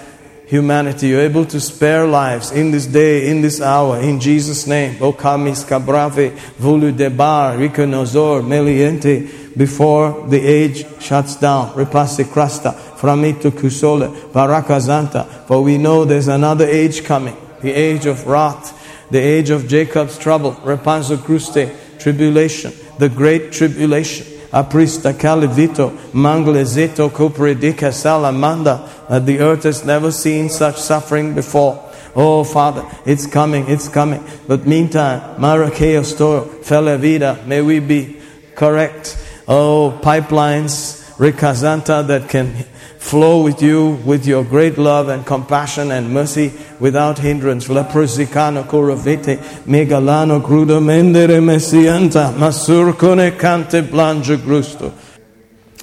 humanity. You're able to spare lives in this day, in this hour, in Jesus' name. Okamis kabrave, vulu debar, rikonozor, meliente, before the age shuts down. Repase krasta, framito kusole, barakazanta. For we know there's another age coming, the age of wrath, the age of Jacob's trouble, repanzo cruste, tribulation, the great tribulation aprista calivito, manglezeto copredica salamanda. Uh, the earth has never seen such suffering before. Oh, Father, it's coming, it's coming. But meantime, Marakeo store, fella vida, may we be correct. Oh, pipelines, recazanta that can flow with you with your great love and compassion and mercy without hindrance. Leprosicano coravete, megalano crudo mendere messianta, masurcone cante blange grusto.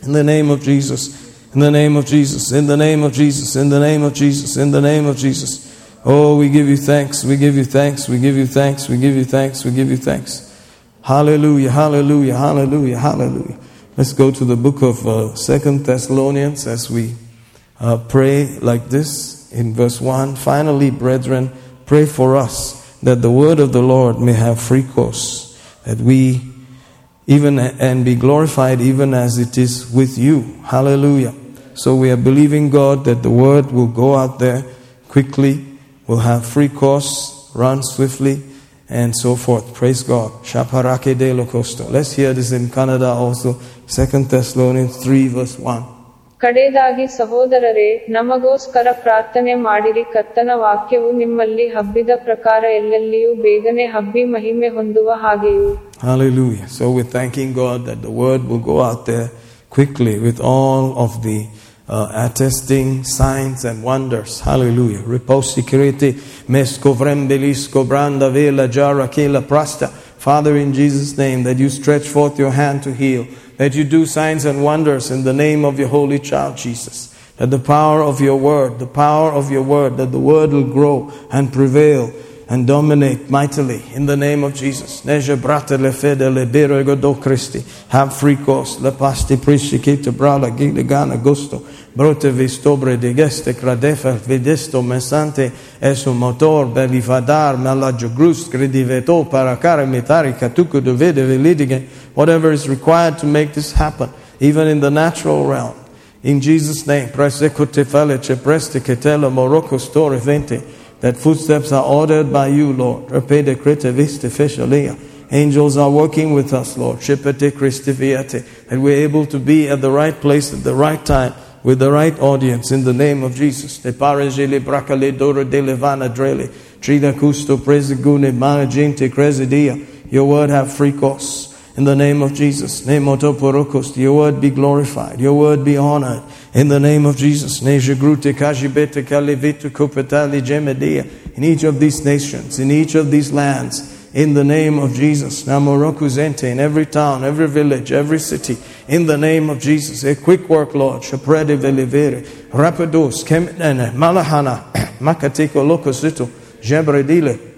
In the name of Jesus, in the name of Jesus, in the name of Jesus, in the name of Jesus, in the name of Jesus. Oh, we give you thanks, we give you thanks, we give you thanks, we give you thanks, we give you thanks. Hallelujah, hallelujah, hallelujah, hallelujah. Let's go to the book of uh, Second Thessalonians as we uh, pray like this in verse 1. Finally, brethren, pray for us that the word of the Lord may have free course, that we even and be glorified even as it is with you. Hallelujah. So we are believing God that the word will go out there quickly, will have free course, run swiftly, and so forth. Praise God. Shaparake de locosto. Let's hear this in Kannada also. Second Thessalonians 3 verse 1. ಸಹೋದರರೇ ನಮಗೋಸ್ಕರ ಪ್ರಾರ್ಥನೆ ಮಾಡಿರಿ ವಾಕ್ಯವು ನಿಮ್ಮಲ್ಲಿ ಹಬ್ಬಿದ ಪ್ರಕಾರ ಎಲ್ಲೆಲ್ಲಿಯೂ ಬೇಗನೆ ಹಬ್ಬಿ ಮಹಿಮೆ ಹೊಂದುವ ಹಾಗೆಯೂ Hallelujah. So we're thanking God that the word will go out there quickly with all of the uh, attesting signs and wonders. Hallelujah. Riposi kirete mesko vrembelisco branda vela jara kela prasta. Father, in Jesus' name, that you stretch forth your hand to heal that you do signs and wonders in the name of your holy child Jesus. That the power of your word, the power of your word, that the word will grow and prevail and dominate mightily in the name of Jesus. Neja brate le fede le bero godo Christi. Have free course. Le pasti prisci kita brala gile gana gusto. Brote vistobre de geste cradefer vedesto mensante es un motor belifadar malaggio grus crediveto para care mitari catuco de vede velidige. Whatever is required to make this happen, even in the natural realm. In Jesus' name, presecote felice preste ketela morocco store vente that footsteps are ordered by you, Lord. Repede crete viste feshalia. Angels are working with us, Lord. Shipete Christiviate. And we're able to be at the right place at the right time with the right audience in the name of Jesus. Te parejele bracale dore de levana drele. Trida custo presegune mana gente cresidia. Your word have free course. In the name of Jesus. Name otoporokos. Your word be glorified. Your word be honored. In the name of Jesus, natio grute, casibeta, calivitu, copitali, gemedia. in each of these nations, in each of these lands, in the name of Jesus, Namorokuzente, in every town, every village, every city, in the name of Jesus, a quick work, Lord, Shaprede Velivere, Rapidos, Kemenene, Malahana, Makatiko Lokosito, Jebredile,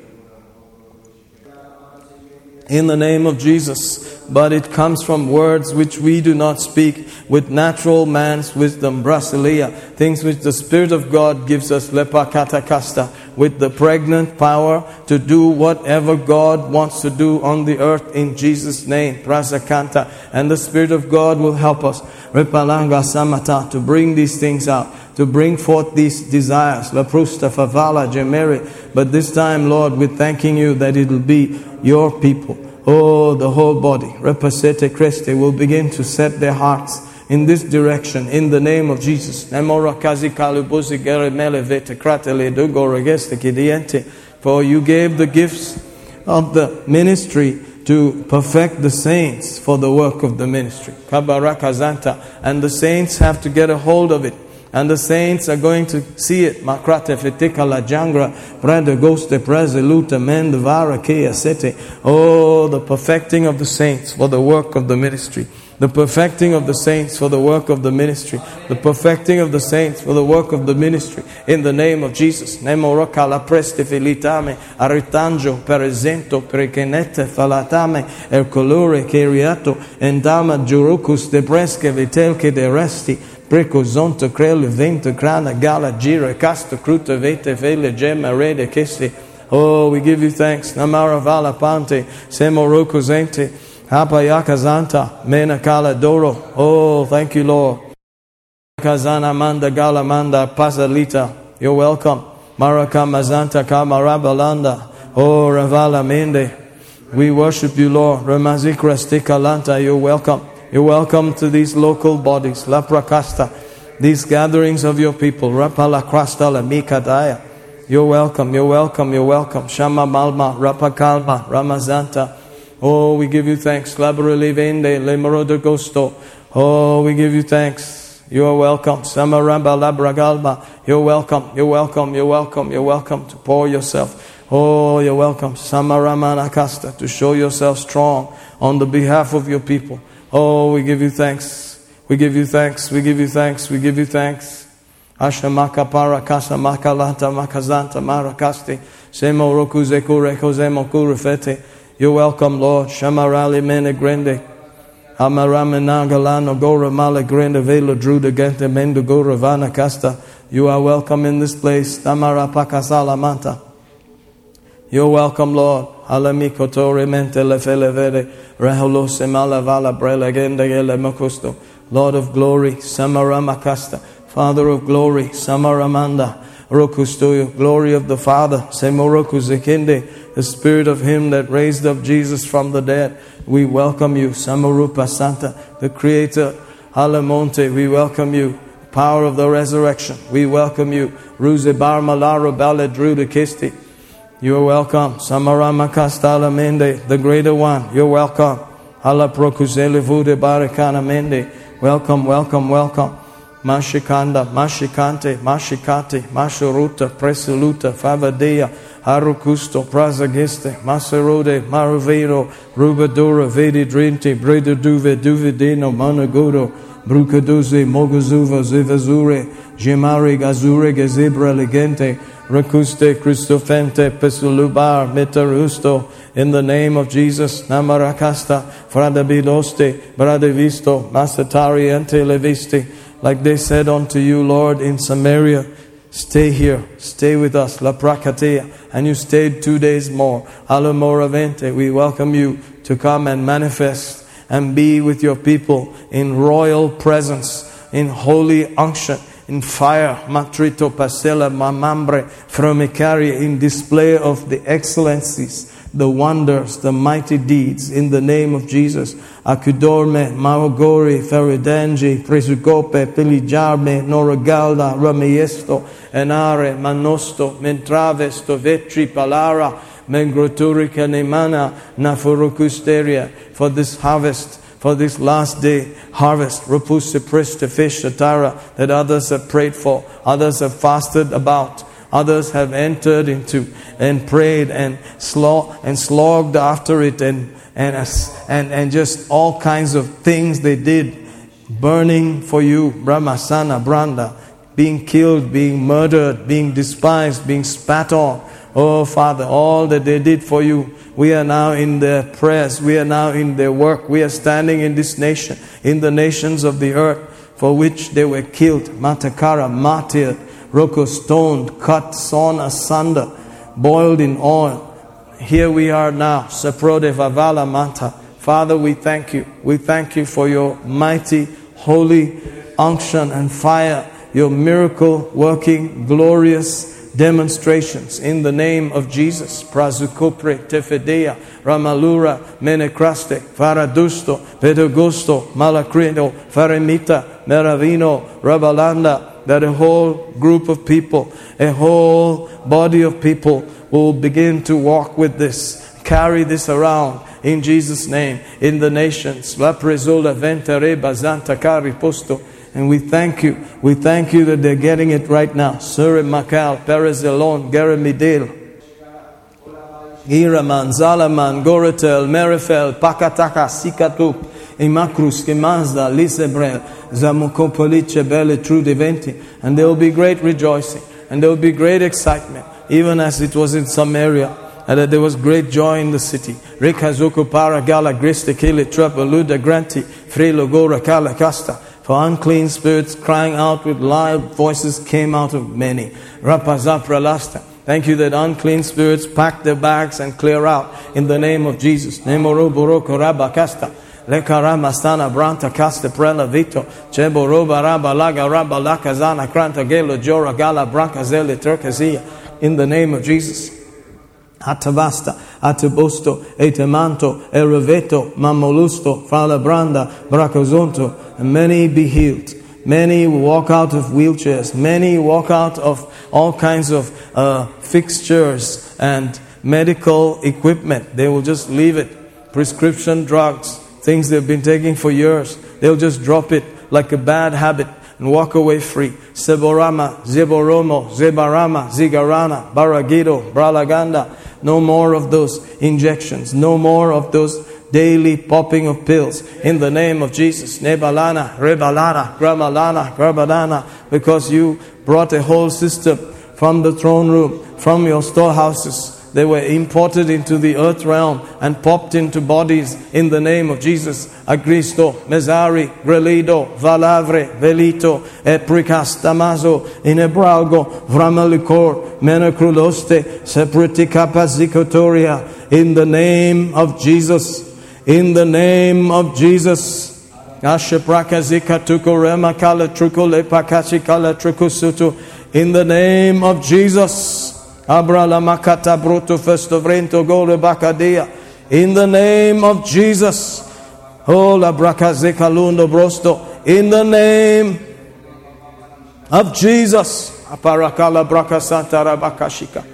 in the name of Jesus, but it comes from words which we do not speak with natural man's wisdom, brasilia, things which the Spirit of God gives us, lepakatakasta, with the pregnant power to do whatever God wants to do on the earth in Jesus' name, prasakanta, and the Spirit of God will help us, repalanga samata, to bring these things out to bring forth these desires. La prusta favala. But this time, Lord, we're thanking you that it'll be your people. Oh, the whole body, Repasete Creste, will begin to set their hearts in this direction in the name of Jesus. For you gave the gifts of the ministry to perfect the saints for the work of the ministry. And the saints have to get a hold of it and the saints are going to see it. Makrate fetika la jangra, prende goste vara kea sete. Oh, the perfecting of the saints for the work of the ministry. The perfecting of the saints for the work of the ministry. The perfecting of the saints for the work of the ministry. In the name of Jesus. Nemo roca la preste filitame, aritangio per esento, falatame, el colore endama giurucus de bresche vitelche de resti, Preco zonto crele vento crana gala gira casta cruta vete vele gemma rede kesti. Oh, we give you thanks. Namara vala pante semo roko zente hapayaka zanta mena kala doro. Oh, thank you, Lord. Kazana manda gala manda pasalita. You're welcome. Maraka mazanta kamarabalanda. Oh, ravala mende. We worship you, Lord. Ramazikra stikalanta. You're welcome. You're welcome to these local bodies, La Prakasta, these gatherings of your people, Rapala Krasta La Mikadaya. You're welcome, you're welcome, you're welcome. Shama Malma, rapa Rapakalma, Ramazanta. Oh, we give you thanks. Labra Livende, Lemoro de Gosto. Oh, we give you thanks. You are welcome. Samaramba Labragalma. You're welcome. You're welcome. You're welcome. You're welcome to pour yourself. Oh, you're welcome. Samaramana Kasta to show yourself strong on the behalf of your people. Oh, we give you thanks. We give you thanks. We give you thanks. We give you thanks. Ashamaka parakasa makalata makazanta marakasti. Semo roku zeku reko zemo kurufete. You're welcome, Lord. Shamarali mene grande. Amaramenagalano gora male grande velo druda gente mendo gora vana. You are welcome in this place. Tamara pakasala manta. You're welcome, Lord. Alamikotore mente le fele vede. Raholo semala vala brelegende gele. Lord of glory, Samaramakasta. Father of glory, Samaramanda. Rokustoyo, glory of the Father, Semoroku Zekinde, the Spirit of Him that raised up Jesus from the dead. We welcome you, Samarupa Santa, the Creator, Alamonte, we welcome you, power of the resurrection, we welcome you, Ruzebar Malara Baladruda Kisti, you are welcome. Samarama Kastala Mende, the greater one. You're welcome. Allah Prokuzele Vude Barakana Mende. Welcome, welcome, welcome. Mashikanda, Mashikante, Mashikate, Mashuruta, Presuluta, Favadea, Harukusto, Prazagiste, Maserode, Maravero, Rubadura, Vedi Drinti, Breda Duve, Duvedino, Managuro, Brucaduze, Mogazuva, Zivazure, Gemari, Gazure, Gazibra, Legente, Recuste Christofente Pesulubar Metarusto in the name of Jesus Namarakasta Fradabiloste Bradavisto Masatariente Levisti. Like they said unto you Lord in Samaria Stay here, stay with us, La Pracatea, and you stayed two days more. Alamoravente, we welcome you to come and manifest and be with your people in royal presence, in holy unction, in fire, matrito pasela mamambre, fromicari, in display of the excellencies the wonders, the mighty deeds in the name of Jesus. Akudorme, Marogori, Feridangi, Presugope, Pilijarme, Noragalda, Ramiesto, Enare, Manosto, Mentravesto, Vetri, Palara, Mengroturica, Nemana, Nafurukusteria, for this harvest for this last day harvest, Rapusa Prista Fish Atara, that others have prayed for, others have fasted about. Others have entered into and prayed and, slog, and slogged after it and, and, and, and just all kinds of things they did. Burning for you, Brahmasana, Branda, being killed, being murdered, being despised, being spat on. Oh, Father, all that they did for you, we are now in their prayers, we are now in their work, we are standing in this nation, in the nations of the earth for which they were killed, matakara, martyred, roko stoned, cut, sawn asunder, boiled in oil. Here we are now, Saprode Vavala Manta. Father, we thank you. We thank you for your mighty, holy unction and fire, your miracle working, glorious demonstrations in the name of Jesus. Prazukopre, Tefedea, Ramalura, Menecraste, Faradusto, Pedagosto, Malacredo, Faremita, Meravino, Rabalanda, that a whole group of people, a whole body of people will begin to walk with this, carry this around in Jesus' name in the nations. La presola ventere bazanta cari posto. And we thank you. We thank you that they're getting it right now. Sure Makal, Perez Elon, Geramidil. Iraman, Zalaman, Goretel, Merifel, Pakataka, Sikatup, Imakrus, Kemazda, Lisebrel, Zamukopolice, Bele, True Deventi. And there will be great rejoicing. And there will be great excitement, even as it was in Samaria. And that there was great joy in the city. Rekazuku Paragala, Griste Kili, Granti, Frelo Gora, Kala, Casta. For unclean spirits crying out with loud voices came out of many. Rapazapra Lasta. Thank you that unclean spirits pack their bags and clear out in the name of Jesus. Nemoro boroko rabakasta. Lekarama stana branta casta prela vito. Chebo roba raba laga raba lakazana kranta gelo jora gala branca turkazia. In the name of Jesus. Atavasta, Atabusto, Etemanto, Ereveto, Mamolusto, Fala Branda, Bracozonto, and many be healed. Many walk out of wheelchairs. Many walk out of all kinds of uh, fixtures and medical equipment. They will just leave it. Prescription drugs, things they've been taking for years. They'll just drop it like a bad habit and walk away free. Seborama, Zeboromo, Zebarama, Zigarana, Baragido, Bralaganda. No more of those injections. No more of those daily popping of pills. In the name of Jesus. Nebalana, Rebalana, Gramalana, Grabalana. Because you brought a whole system from the throne room, from your storehouses. They were imported into the earth realm and popped into bodies in the name of Jesus. Agristo, Mesari, Grelido, Valavre, Velito, Epricas, Damaso, Inebralgo, Vramalicor, Menacruloste, Sepriticapasicotoria, in the name of Jesus. In the name of Jesus. In the name of Jesus. Abra la makata bruto festovrento gore bakadia. In the name of Jesus. Oh la brakazeka lundo. In the name of Jesus. Aparakala brakasanta rabakashika.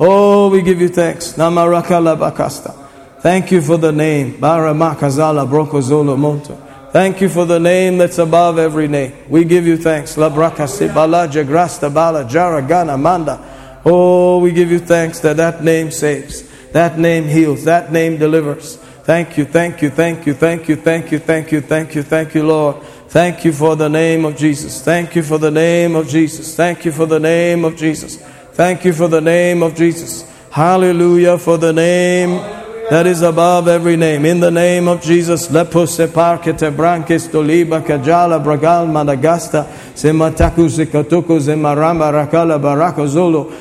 Oh, we give you thanks. Namarakala bakasta. Thank you for the name. Baramakazala brokozolo monto. Thank you for the name that's above every name. We give you thanks. La brakasi bala jagrasta bala jaragana manda. Oh, we give you thanks that that name saves. That name heals. That name delivers. Thank you, thank you, thank you, thank you, thank you, thank you, thank you, thank you, Lord. Thank you for the name of Jesus. Thank you for the name of Jesus. Thank you for the name of Jesus. Thank you for the name of Jesus. Hallelujah for the name that is above every name. In the name of Jesus, lepose parkete brankes toliba kajala bragal madagasta semataku zekatuku zemaramba rakala barakozolo.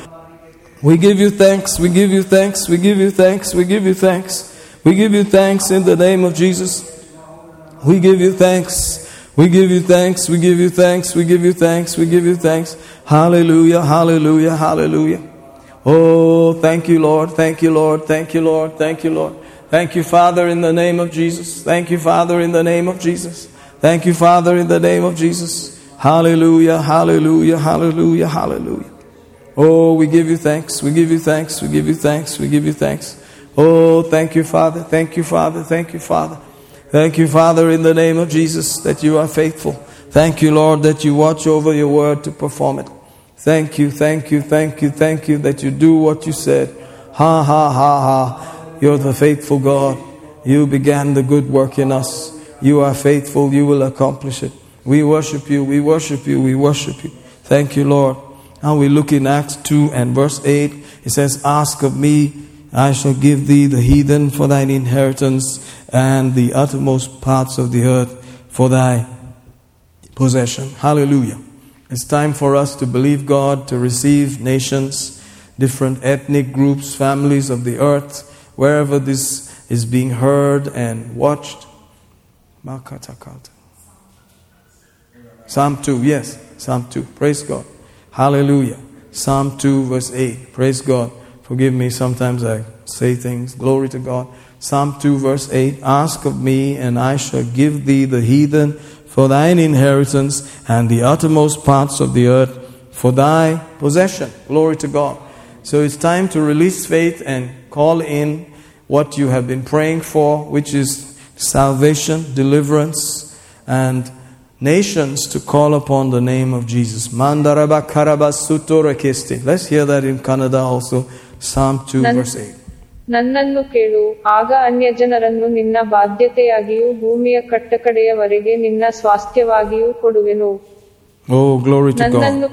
We give you thanks, we give you thanks, we give you thanks, we give you thanks. We give you thanks in the name of Jesus. We give you thanks. We give you thanks, we give you thanks, we give you thanks, we give you thanks. Hallelujah, hallelujah, hallelujah. Oh, thank you, Lord. Thank you, Lord. Thank you, Lord. Thank you, Lord. Thank you, Father, in the name of Jesus. Thank you, Father, in the name of Jesus. Thank you, Father, in the name of Jesus. Hallelujah, hallelujah, hallelujah, hallelujah. Oh, we give you thanks. We give you thanks. We give you thanks. We give you thanks. Oh, thank you, Father. Thank you, Father. Thank you, Father. Thank you, Father, in the name of Jesus, that you are faithful. Thank you, Lord, that you watch over your word to perform it. Thank you, thank you, thank you, thank you that you do what you said. Ha, ha, ha, ha. You're the faithful God. You began the good work in us. You are faithful. You will accomplish it. We worship you. We worship you. We worship you. Thank you, Lord. Now we look in Acts 2 and verse 8. It says, Ask of me, I shall give thee the heathen for thine inheritance and the uttermost parts of the earth for thy possession. Hallelujah. It's time for us to believe God, to receive nations, different ethnic groups, families of the earth, wherever this is being heard and watched. Psalm 2, yes, Psalm 2. Praise God. Hallelujah. Psalm 2, verse 8. Praise God. Forgive me, sometimes I say things. Glory to God. Psalm 2, verse 8 Ask of me, and I shall give thee the heathen for thine inheritance and the uttermost parts of the earth for thy possession. Glory to God. So it's time to release faith and call in what you have been praying for, which is salvation, deliverance, and nations to call upon the name of Jesus. Let's hear that in Kannada also. Psalm 2, verse 8. ನನ್ನನ್ನು ಕೇಳು ಆಗ ಅನ್ಯಜನರನ್ನು ನಿನ್ನ ಬಾಧ್ಯತೆಯಾಗಿಯೂ ಭೂಮಿಯ ಕಟ್ಟಕಡೆಯವರೆಗೆ ನಿನ್ನ ಸ್ವಾಸ್ಥ್ಯವಾಗಿಯೂ ಕೊಡುವೆನು ಓ to God.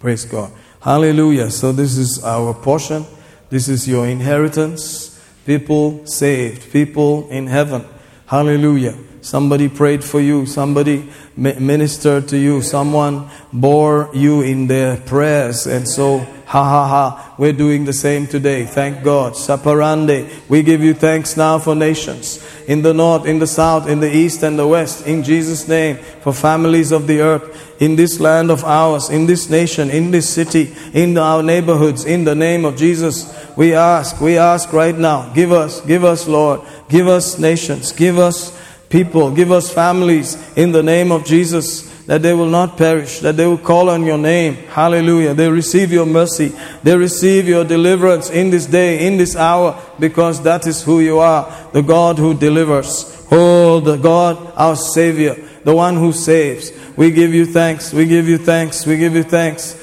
Praise God. Hallelujah. So, this is our portion. This is your inheritance. People saved, people in heaven. Hallelujah. Somebody prayed for you, somebody ministered to you, someone bore you in their prayers, and so Ha ha ha. We're doing the same today. Thank God. Saparande. We give you thanks now for nations. In the north, in the south, in the east and the west. In Jesus' name. For families of the earth. In this land of ours. In this nation. In this city. In our neighborhoods. In the name of Jesus. We ask. We ask right now. Give us. Give us, Lord. Give us nations. Give us people. Give us families. In the name of Jesus that they will not perish, that they will call on your name. Hallelujah. They receive your mercy. They receive your deliverance in this day, in this hour, because that is who you are, the God who delivers. Oh, the God, our Savior, the one who saves. We give you thanks. We give you thanks. We give you thanks.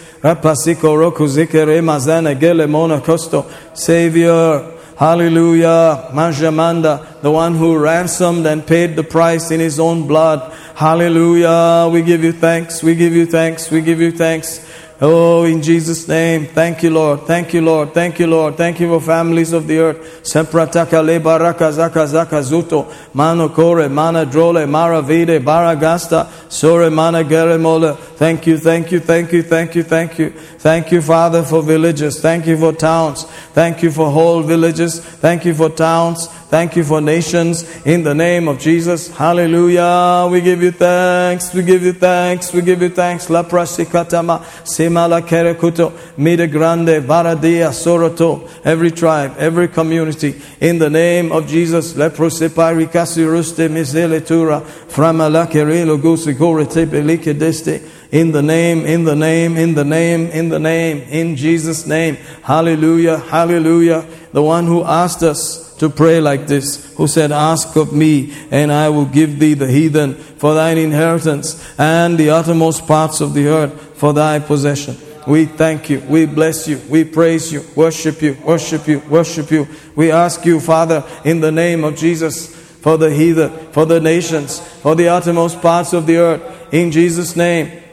Savior. Hallelujah. Manjamanda, the one who ransomed and paid the price in his own blood. Hallelujah. We give you thanks. We give you thanks. We give you thanks. Oh, in Jesus' name. Thank you, Lord. Thank you, Lord. Thank you, Lord. Thank you for families of the earth. Semprataka le baraka zaka zaka zuto. Mano kore, mana drole, mara vide, baragasta, sore mana geremola. Thank you, thank you, thank you, thank you, thank you. Thank you, Father, for villages. Thank you for towns. Thank you for whole villages. Thank you for towns. Thank you for nations. In the name of Jesus. Hallelujah. We give you thanks. We give you thanks. We give you thanks. La prasikatama. Simala kerekuto. Mida grande. Baradia. Soroto. Every tribe. Every community. In the name of Jesus. Leprosipai rikasi ruste miseletura. Framala kerelo gusigore tepelike deste. In the name, in the name, in the name, in the name, in Jesus' name. Hallelujah, hallelujah. The one who asked us to pray like this, who said, Ask of me, and I will give thee the heathen for thine inheritance, and the uttermost parts of the earth for thy possession. We thank you, we bless you, we praise you, worship you, worship you, worship you. We ask you, Father, in the name of Jesus, for the heathen, for the nations, for the uttermost parts of the earth, in Jesus' name.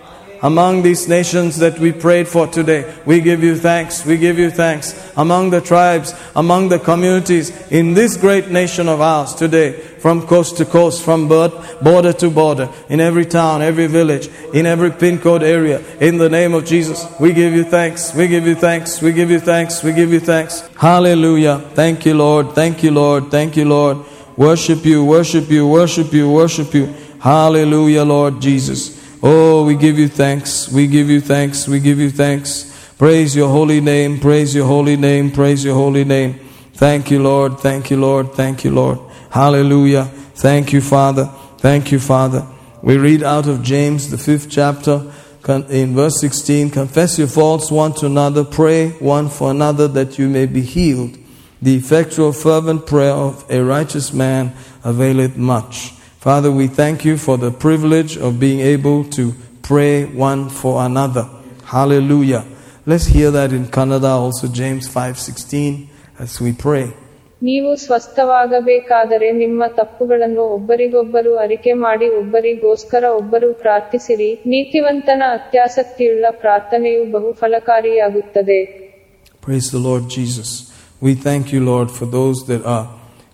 Among these nations that we prayed for today. We give you thanks. We give you thanks. Among the tribes, among the communities in this great nation of ours today, from coast to coast, from border to border, in every town, every village, in every pin code area, in the name of Jesus, we give you thanks. We give you thanks. We give you thanks. We give you thanks. Hallelujah. Thank you, Lord. Thank you, Lord. Thank you, Lord. Worship you, worship you, worship you, worship you. Hallelujah, Lord Jesus. Oh, we give you thanks. We give you thanks. We give you thanks. Praise your holy name. Praise your holy name. Praise your holy name. Thank you, Lord. Thank you, Lord. Thank you, Lord. Hallelujah. Thank you, Father. Thank you, Father. We read out of James, the fifth chapter, in verse 16 Confess your faults one to another, pray one for another that you may be healed. The effectual, fervent prayer of a righteous man availeth much. Father, we thank you for the privilege of being able to pray one for another. Hallelujah. Let's hear that in Kannada also, James 5:16, as we pray. ನೀವು ಸ್ವಸ್ಥವಾಗಬೇಕಾದರೆ ನಿಮ್ಮ ತಪ್ಪುಗಳನ್ನು ಒಬ್ಬರಿಗೊಬ್ಬರು ಅರಿಕೆ ಮಾಡಿ ಒಬ್ಬರಿಗೋಸ್ಕರ ಒಬ್ಬರು ಪ್ರಾರ್ಥಿಸಿರಿ ನೀತಿವಂತನ ಅತ್ಯಾಸಕ್ತಿಯುಳ್ಳ ಪ್ರಾರ್ಥನೆಯು ಬಹು ಫಲಕಾರಿಯಾಗುತ್ತದೆ Praise the Lord Jesus. We thank you, Lord, for those that are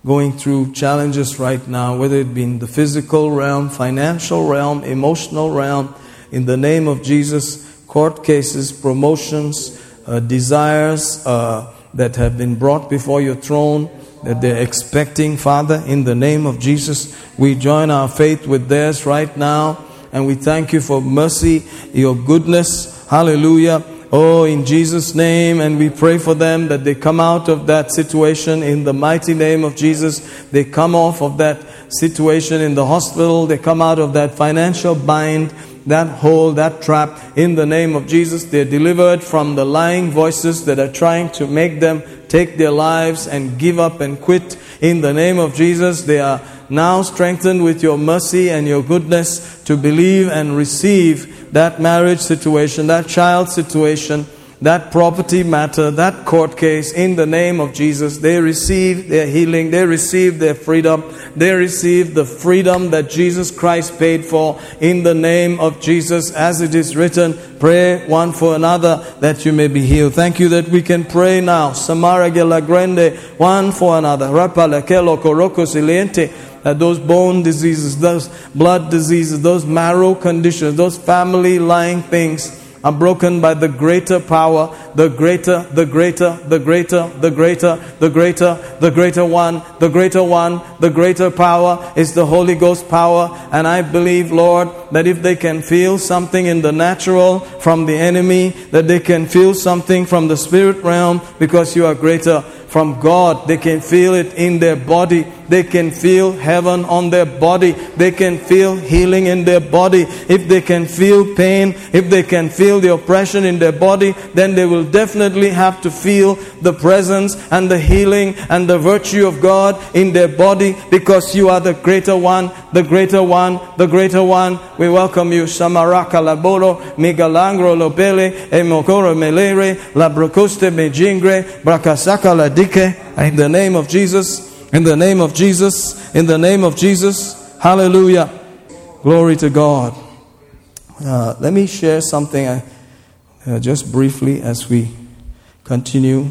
going through challenges right now, whether it be in the physical realm, financial realm, emotional realm. In the name of Jesus, court cases, promotions, uh, desires uh, that have been brought before your throne that they're expecting, Father, in the name of Jesus. We join our faith with theirs right now, and we thank you for mercy, your goodness. Hallelujah. Oh, in Jesus' name, and we pray for them that they come out of that situation in the mighty name of Jesus. They come off of that situation in the hospital, they come out of that financial bind, that hole, that trap in the name of Jesus. They're delivered from the lying voices that are trying to make them take their lives and give up and quit in the name of Jesus. They are now strengthened with your mercy and your goodness to believe and receive that marriage situation, that child situation, that property matter, that court case in the name of Jesus. They receive their healing, they receive their freedom, they receive the freedom that Jesus Christ paid for in the name of Jesus. As it is written, pray one for another that you may be healed. Thank you that we can pray now. Samara Grande, one for another. Rapala Kelo Koroko Siliente that those bone diseases, those blood diseases, those marrow conditions, those family lying things are broken by the greater power, the greater, the greater, the greater, the greater, the greater, the greater one, the greater one, the greater power is the Holy Ghost power. And I believe, Lord, that if they can feel something in the natural from the enemy, that they can feel something from the spirit realm because you are greater from God. They can feel it in their body. They can feel heaven on their body. They can feel healing in their body. If they can feel pain, if they can feel the oppression in their body, then they will definitely have to feel the presence and the healing and the virtue of God in their body because you are the greater one, the greater one, the greater one. We welcome you. Samaraka laboro, migalangro lobele, emokoro melere, labrocoste mejingre, brakasaka ladike. In the name of Jesus, in the name of Jesus, in the name of Jesus. Hallelujah. Glory to God. Uh, let me share something uh, uh, just briefly as we continue.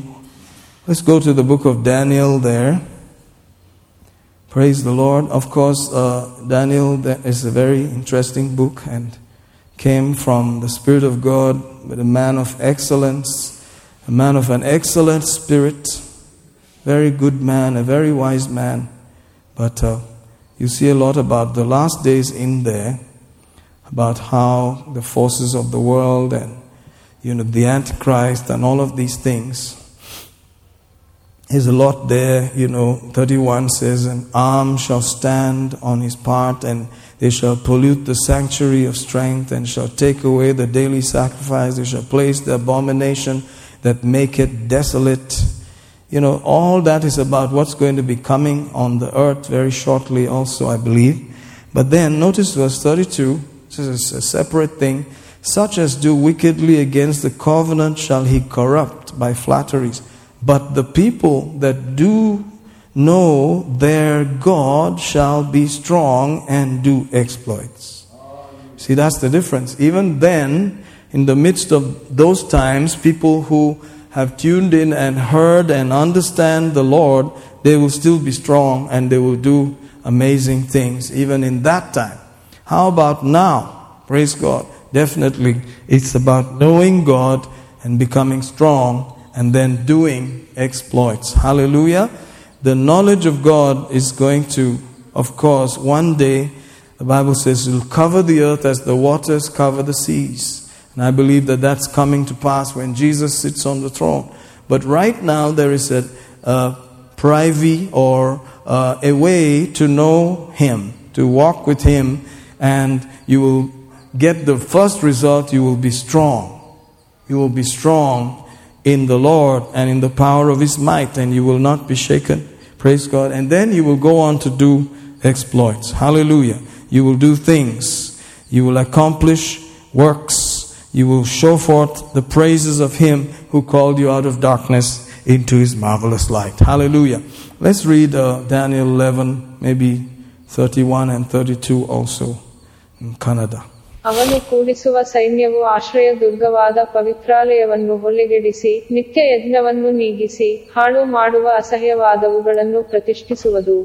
Let's go to the book of Daniel there. Praise the Lord. Of course, uh, Daniel is a very interesting book and came from the Spirit of God, but a man of excellence, a man of an excellent spirit, very good man, a very wise man. But uh, you see a lot about the last days in there, about how the forces of the world and you know the Antichrist and all of these things. There's a lot there, you know. 31 says, An arm shall stand on his part, and they shall pollute the sanctuary of strength, and shall take away the daily sacrifice. They shall place the abomination that make it desolate. You know, all that is about what's going to be coming on the earth very shortly, also, I believe. But then, notice verse 32, this is a separate thing. Such as do wickedly against the covenant shall he corrupt by flatteries. But the people that do know their God shall be strong and do exploits. See, that's the difference. Even then, in the midst of those times, people who have tuned in and heard and understand the Lord, they will still be strong and they will do amazing things, even in that time. How about now? Praise God. Definitely, it's about knowing God and becoming strong and then doing exploits. Hallelujah. The knowledge of God is going to, of course, one day, the Bible says, will cover the earth as the waters cover the seas. And I believe that that's coming to pass when Jesus sits on the throne. But right now, there is a, a privy or uh, a way to know Him, to walk with Him, and you will get the first result, you will be strong. You will be strong in the Lord and in the power of His might, and you will not be shaken. Praise God. And then you will go on to do exploits. Hallelujah. You will do things. You will accomplish works you will show forth the praises of him who called you out of darkness into his marvelous light. Hallelujah. Let's read uh, Daniel 11, maybe 31 and 32 also in Kannada. ಅವನು ಕೂಡಿಸುವ ಸೈನ್ಯವು ಆಶ್ರಯ ದುರ್ಗವಾದ ಪವಿತ್ರಾಲಯವನ್ನು ಹೊಲೆಗೆಡಿಸಿ ನಿತ್ಯ ಯಜ್ಞವನ್ನು ನೀಗಿಸಿ ಹಾಳು ಮಾಡುವ ಅಸಹ್ಯವಾದವುಗಳನ್ನು ಪ್ರತಿಷ್ಠಿಸುವುದು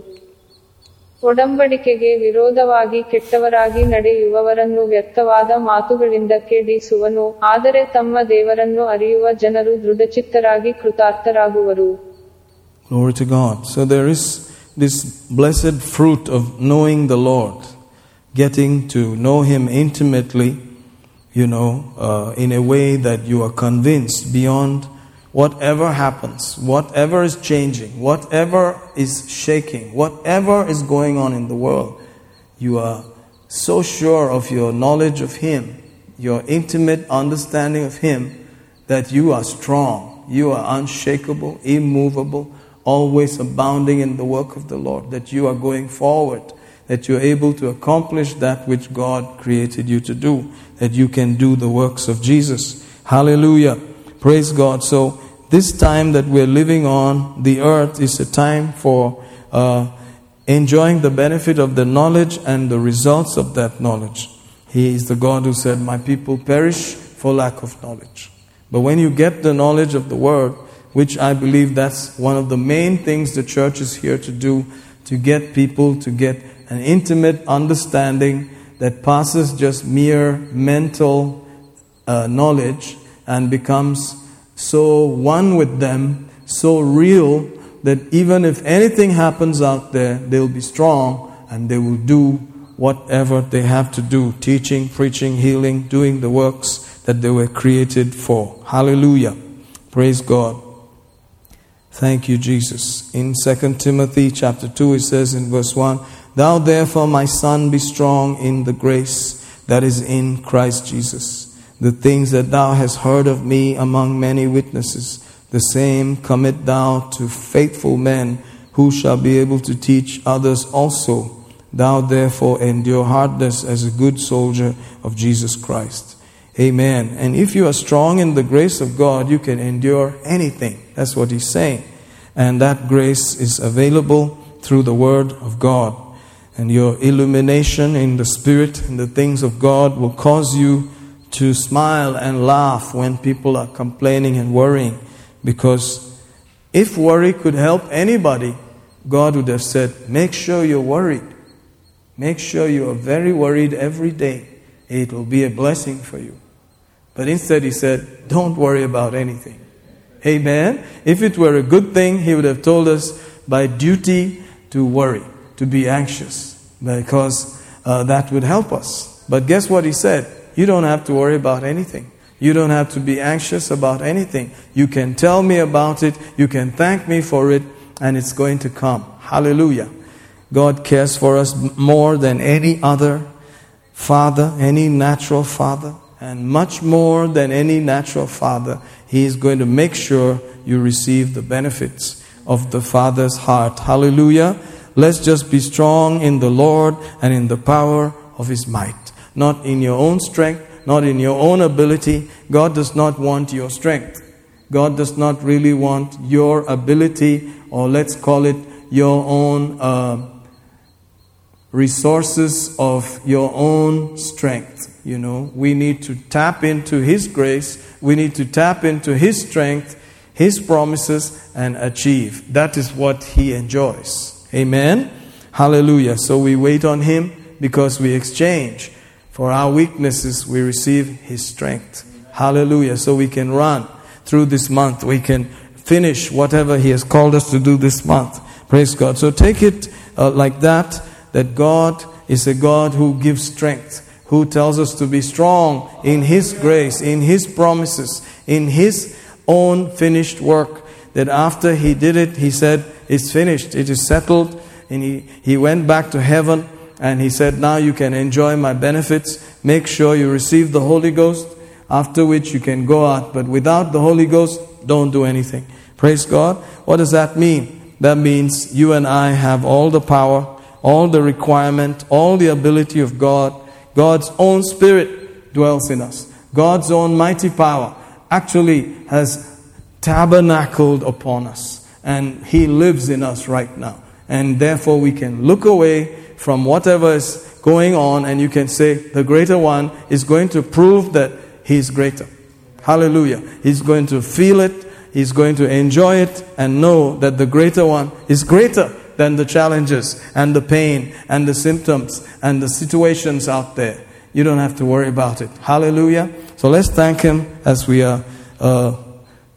ಒಡಂಬಡಿಕೆಗೆ ವಿರೋಧವಾಗಿ ಕೆಟ್ಟವರಾಗಿ ನಡೆಯುವವರನ್ನು ವ್ಯಕ್ತವಾದ ಮಾತುಗಳಿಂದ ಕೆಡಿಸುವನು ಆದರೆ ತಮ್ಮ ದೇವರನ್ನು ಅರಿಯುವ ಜನರು ದೃಢಚಿತ್ತರಾಗಿ ಕೃತಾರ್ಥರಾಗುವರು this blessed fruit of knowing the Lord, getting to know Him intimately, you know, uh, in a way that you are convinced beyond whatever happens, whatever is changing, whatever is shaking, whatever is going on in the world. You are so sure of your knowledge of Him, your intimate understanding of Him, that you are strong, you are unshakable, immovable, always abounding in the work of the Lord, that you are going forward, that you're able to accomplish that which God created you to do, that you can do the works of Jesus. Hallelujah. Praise God. So, this time that we're living on the earth is a time for uh, enjoying the benefit of the knowledge and the results of that knowledge. He is the God who said, My people perish for lack of knowledge. But when you get the knowledge of the Word, which I believe that's one of the main things the church is here to do, to get people to get an intimate understanding that passes just mere mental uh, knowledge and becomes so one with them, so real that even if anything happens out there, they'll be strong and they will do whatever they have to do teaching, preaching, healing, doing the works that they were created for. Hallelujah. Praise God. Thank you, Jesus. In 2 Timothy chapter 2, it says in verse 1 Thou therefore, my son, be strong in the grace that is in Christ Jesus. The things that thou hast heard of me among many witnesses, the same commit thou to faithful men who shall be able to teach others also. Thou therefore endure hardness as a good soldier of Jesus Christ. Amen. And if you are strong in the grace of God, you can endure anything. That's what he's saying. And that grace is available through the Word of God. And your illumination in the Spirit and the things of God will cause you to smile and laugh when people are complaining and worrying. Because if worry could help anybody, God would have said, Make sure you're worried. Make sure you are very worried every day. It will be a blessing for you. But instead, He said, Don't worry about anything. Amen. If it were a good thing, He would have told us by duty to worry, to be anxious, because uh, that would help us. But guess what He said? You don't have to worry about anything. You don't have to be anxious about anything. You can tell me about it, you can thank me for it, and it's going to come. Hallelujah. God cares for us more than any other father, any natural father, and much more than any natural father. He is going to make sure you receive the benefits of the Father's heart. Hallelujah. Let's just be strong in the Lord and in the power of His might. Not in your own strength, not in your own ability. God does not want your strength. God does not really want your ability, or let's call it your own uh, resources of your own strength. You know, we need to tap into His grace, we need to tap into His strength, His promises, and achieve. That is what He enjoys. Amen. Hallelujah. So we wait on Him because we exchange. For our weaknesses, we receive His strength. Hallelujah. So we can run through this month. We can finish whatever He has called us to do this month. Praise God. So take it uh, like that that God is a God who gives strength, who tells us to be strong in His grace, in His promises, in His own finished work. That after He did it, He said, It's finished, it is settled. And He, he went back to heaven and He said, Now you can enjoy my benefits. Make sure you receive the Holy Ghost, after which you can go out. But without the Holy Ghost, don't do anything. Praise God. What does that mean? That means you and I have all the power all the requirement, all the ability of God. God's own spirit dwells in us. God's own mighty power actually has tabernacled upon us. And He lives in us right now. And therefore, we can look away from whatever is going on and you can say, the greater one is going to prove that He's greater. Hallelujah. He's going to feel it, He's going to enjoy it, and know that the greater one is greater than the challenges and the pain and the symptoms and the situations out there. You don't have to worry about it. Hallelujah. So let's thank Him as we are uh,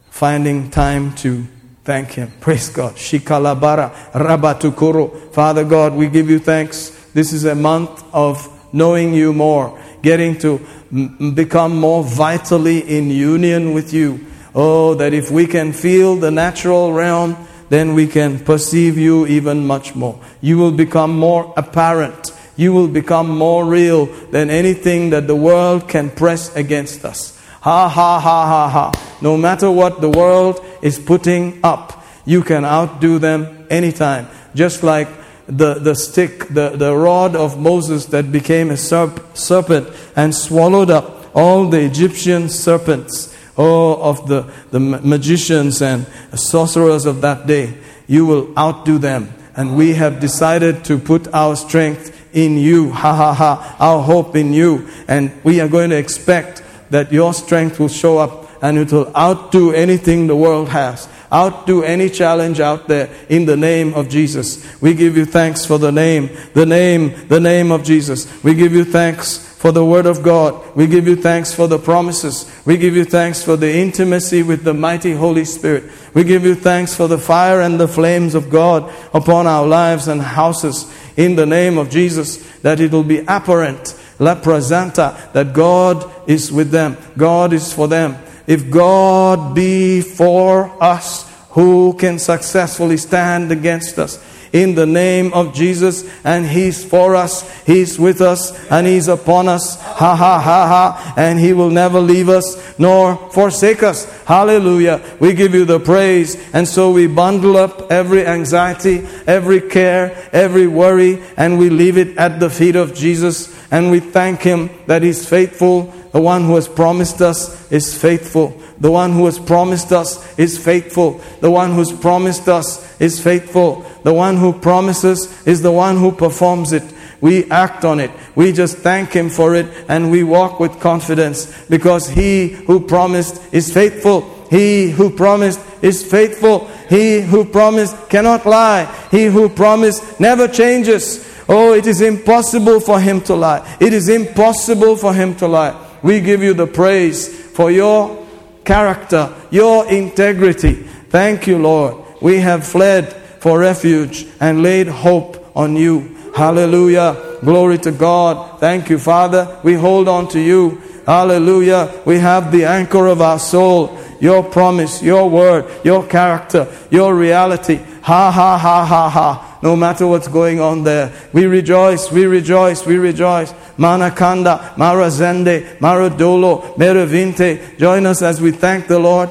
finding time to thank Him. Praise God. Shikalabara Rabatukuru. Father God, we give you thanks. This is a month of knowing you more, getting to m- become more vitally in union with you. Oh, that if we can feel the natural realm, then we can perceive you even much more. You will become more apparent. You will become more real than anything that the world can press against us. Ha ha ha ha ha. No matter what the world is putting up, you can outdo them anytime. Just like the, the stick, the, the rod of Moses that became a serp, serpent and swallowed up all the Egyptian serpents oh, of the, the magicians and sorcerers of that day. You will outdo them. And we have decided to put our strength in you. Ha ha ha. Our hope in you. And we are going to expect that your strength will show up and it will outdo anything the world has outdo any challenge out there in the name of Jesus. We give you thanks for the name, the name, the name of Jesus. We give you thanks for the Word of God. We give you thanks for the promises. We give you thanks for the intimacy with the mighty Holy Spirit. We give you thanks for the fire and the flames of God upon our lives and houses in the name of Jesus, that it will be apparent, la presenta, that God is with them. God is for them. If God be for us, who can successfully stand against us? In the name of Jesus, and He's for us, He's with us, and He's upon us. Ha ha ha ha, and He will never leave us nor forsake us. Hallelujah. We give you the praise, and so we bundle up every anxiety, every care, every worry, and we leave it at the feet of Jesus, and we thank Him that He's faithful the one who has promised us is faithful. The one who has promised us is faithful. The one who's promised us is faithful. The one who promises is the one who performs it. We act on it. We just thank Him for it and we walk with confidence because He who promised is faithful. He who promised is faithful. He who promised cannot lie. He who promised never changes. Oh, it is impossible for Him to lie. It is impossible for Him to lie. We give you the praise for your character, your integrity. Thank you, Lord. We have fled for refuge and laid hope on you. Hallelujah. Glory to God. Thank you, Father. We hold on to you. Hallelujah. We have the anchor of our soul, your promise, your word, your character, your reality. Ha ha ha ha ha no matter what's going on there. We rejoice, we rejoice, we rejoice. Manakanda, Marazende, Maradolo, Meravinte. Join us as we thank the Lord.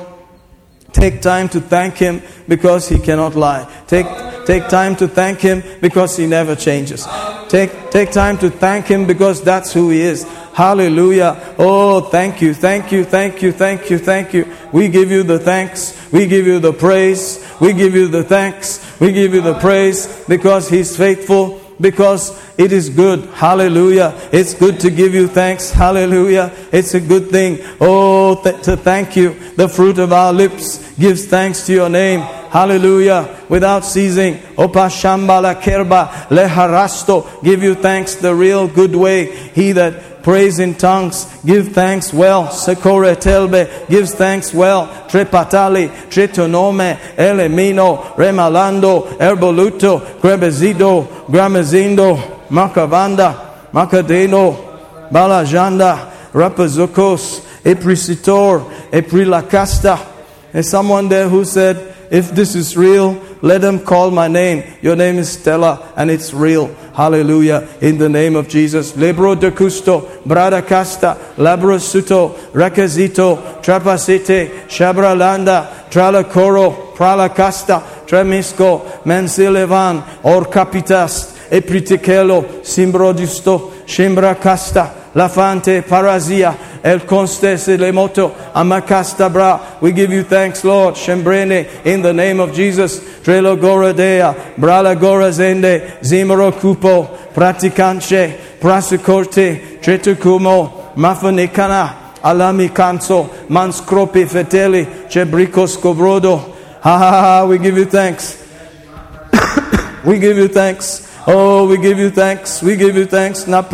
Take time to thank Him because He cannot lie. Take, take time to thank Him because He never changes. Take, take time to thank Him because that's who He is. Hallelujah. Oh, thank you, thank you, thank you, thank you, thank you. We give you the thanks. We give you the praise. We give you the thanks. We give you the praise because He's faithful. because it is good. Hallelujah. It's good to give you thanks. Hallelujah. It's a good thing. Oh, th- to thank you. The fruit of our lips gives thanks to your name. Hallelujah. Without ceasing. Opa shambala kerba leharasto. Give you thanks the real good way. He that prays in tongues, give thanks well. Sekore telbe, gives thanks well. Trepatali, tretonome, elemino, remalando, erboluto, grebezido, gramezindo, makavanda, makadeno, balajanda, rapazokos, eprisitor, eprilacasta. There's someone there who said, if this is real, let them call my name. Your name is Stella and it's real. Hallelujah. In the name of Jesus. Lebro de Custo, Brada Casta, Labro Suto, Recazito, Trapacite, Shabralanda, Tralacoro, Pralacasta, Tremisco, Mensilevan, Or Capitas, Epritikelo, Simbrodisto, Shimbra Casta, Lafante, Parazia, El Conste Lemoto, Amakasta Bra. We give you thanks, Lord. Shembrene, in the name of Jesus. Trelo Goradea, Brala Gorazende, Zimero Cupo, Praticanche, Prasicorte, Tretucumo, Mafanicana, Alami Canso, Manscropi Feteli, Cebrico Scovrodo. Ha ha ha, we give you thanks. we give you thanks. Oh, we give you thanks. We give you thanks. Thank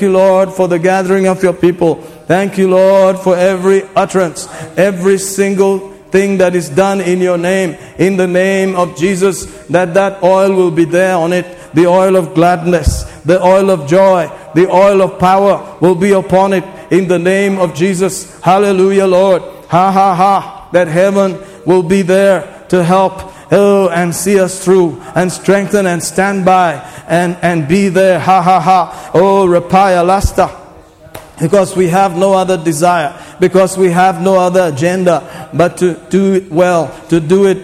you, Lord, for the gathering of your people. Thank you, Lord, for every utterance, every single thing that is done in your name, in the name of Jesus, that that oil will be there on it. The oil of gladness, the oil of joy, the oil of power will be upon it in the name of Jesus. Hallelujah, Lord. Ha ha ha. That heaven will be there to help Oh, and see us through and strengthen and stand by and, and be there. Ha ha ha. Oh, Rapaya Lasta. Because we have no other desire, because we have no other agenda but to do it well, to do it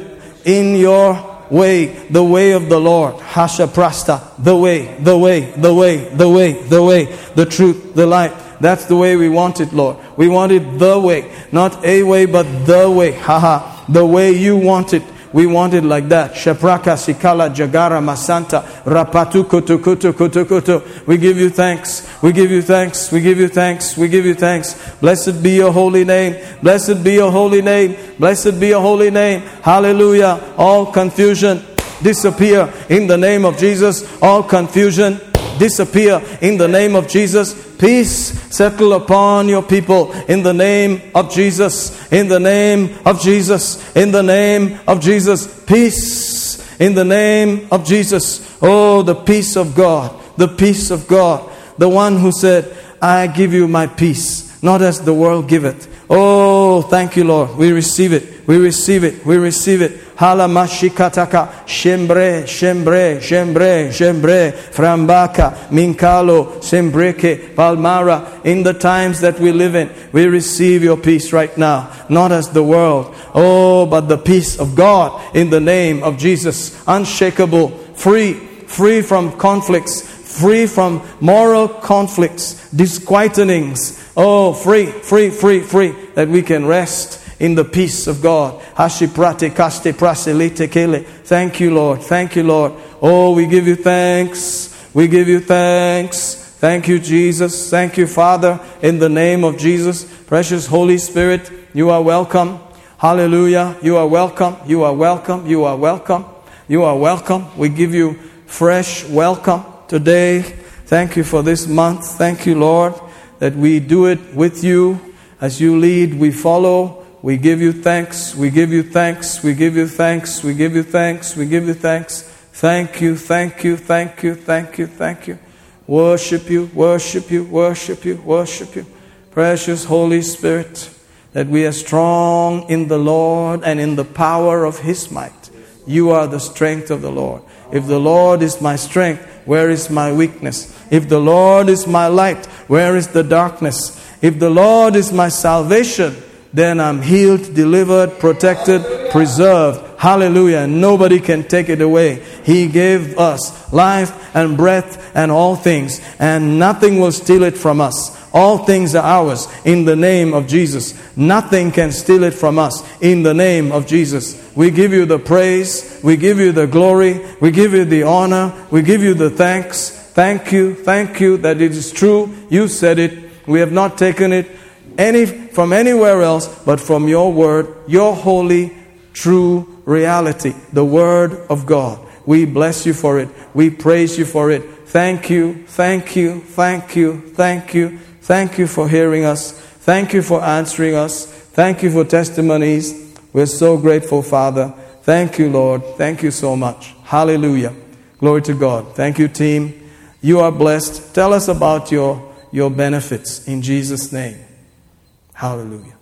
in your way, the way of the Lord. Hasha Prasta, the way, the way, the way, the way, the way, the truth, the light. That's the way we want it, Lord. We want it the way, not a way, but the way. Haha, the way you want it. We want it like that. Shapraka Sikala Jagara Masanta Rapatu Kutu Kutu Kutu Kutu. We give you thanks. We give you thanks. We give you thanks. We give you thanks. Blessed be your holy name. Blessed be your holy name. Blessed be your holy name. Hallelujah. All confusion disappear in the name of Jesus. All confusion disappear in the name of Jesus. Peace settle upon your people in the name of Jesus. In the name of Jesus. In the name of Jesus. Peace in the name of Jesus. Oh, the peace of God. The peace of God. The one who said, I give you my peace, not as the world giveth. Oh, thank you, Lord. We receive it. We receive it. We receive it. Halamashikataka, Shembre, Shembre, Shembre, Shembre, Frambaka, Minkalo, Sembreke, Palmara. In the times that we live in, we receive your peace right now, not as the world. Oh, but the peace of God in the name of Jesus. Unshakable, free, free from conflicts, free from moral conflicts, disquietenings. Oh, free, free, free, free, that we can rest in the peace of God. Kaste kele. Thank you, Lord. Thank you, Lord. Oh, we give you thanks. We give you thanks. Thank you, Jesus. Thank you, Father, in the name of Jesus. Precious Holy Spirit, you are welcome. Hallelujah. You are welcome. You are welcome. You are welcome. You are welcome. We give you fresh welcome today. Thank you for this month. Thank you, Lord, that we do it with you. As you lead, we follow. We give you thanks. We give you thanks. We give you thanks. We give you thanks. We give you thanks. Thank you, thank you, thank you, thank you, thank you. Worship you, worship you, worship you, worship you. Precious Holy Spirit, that we are strong in the Lord and in the power of His might. You are the strength of the Lord. If the Lord is my strength, where is my weakness? If the Lord is my light, where is the darkness? If the Lord is my salvation, then I'm healed, delivered, protected, preserved. Hallelujah. Nobody can take it away. He gave us life and breath and all things, and nothing will steal it from us. All things are ours in the name of Jesus. Nothing can steal it from us in the name of Jesus. We give you the praise. We give you the glory. We give you the honor. We give you the thanks. Thank you. Thank you that it is true. You said it. We have not taken it any, from anywhere else but from your word, your holy, true reality, the word of God. We bless you for it. We praise you for it. Thank you, thank you, thank you, thank you, thank you for hearing us. Thank you for answering us. Thank you for testimonies. We're so grateful, Father. Thank you, Lord. Thank you so much. Hallelujah. Glory to God. Thank you, team. You are blessed. Tell us about your, your benefits in Jesus' name. Hallelujah.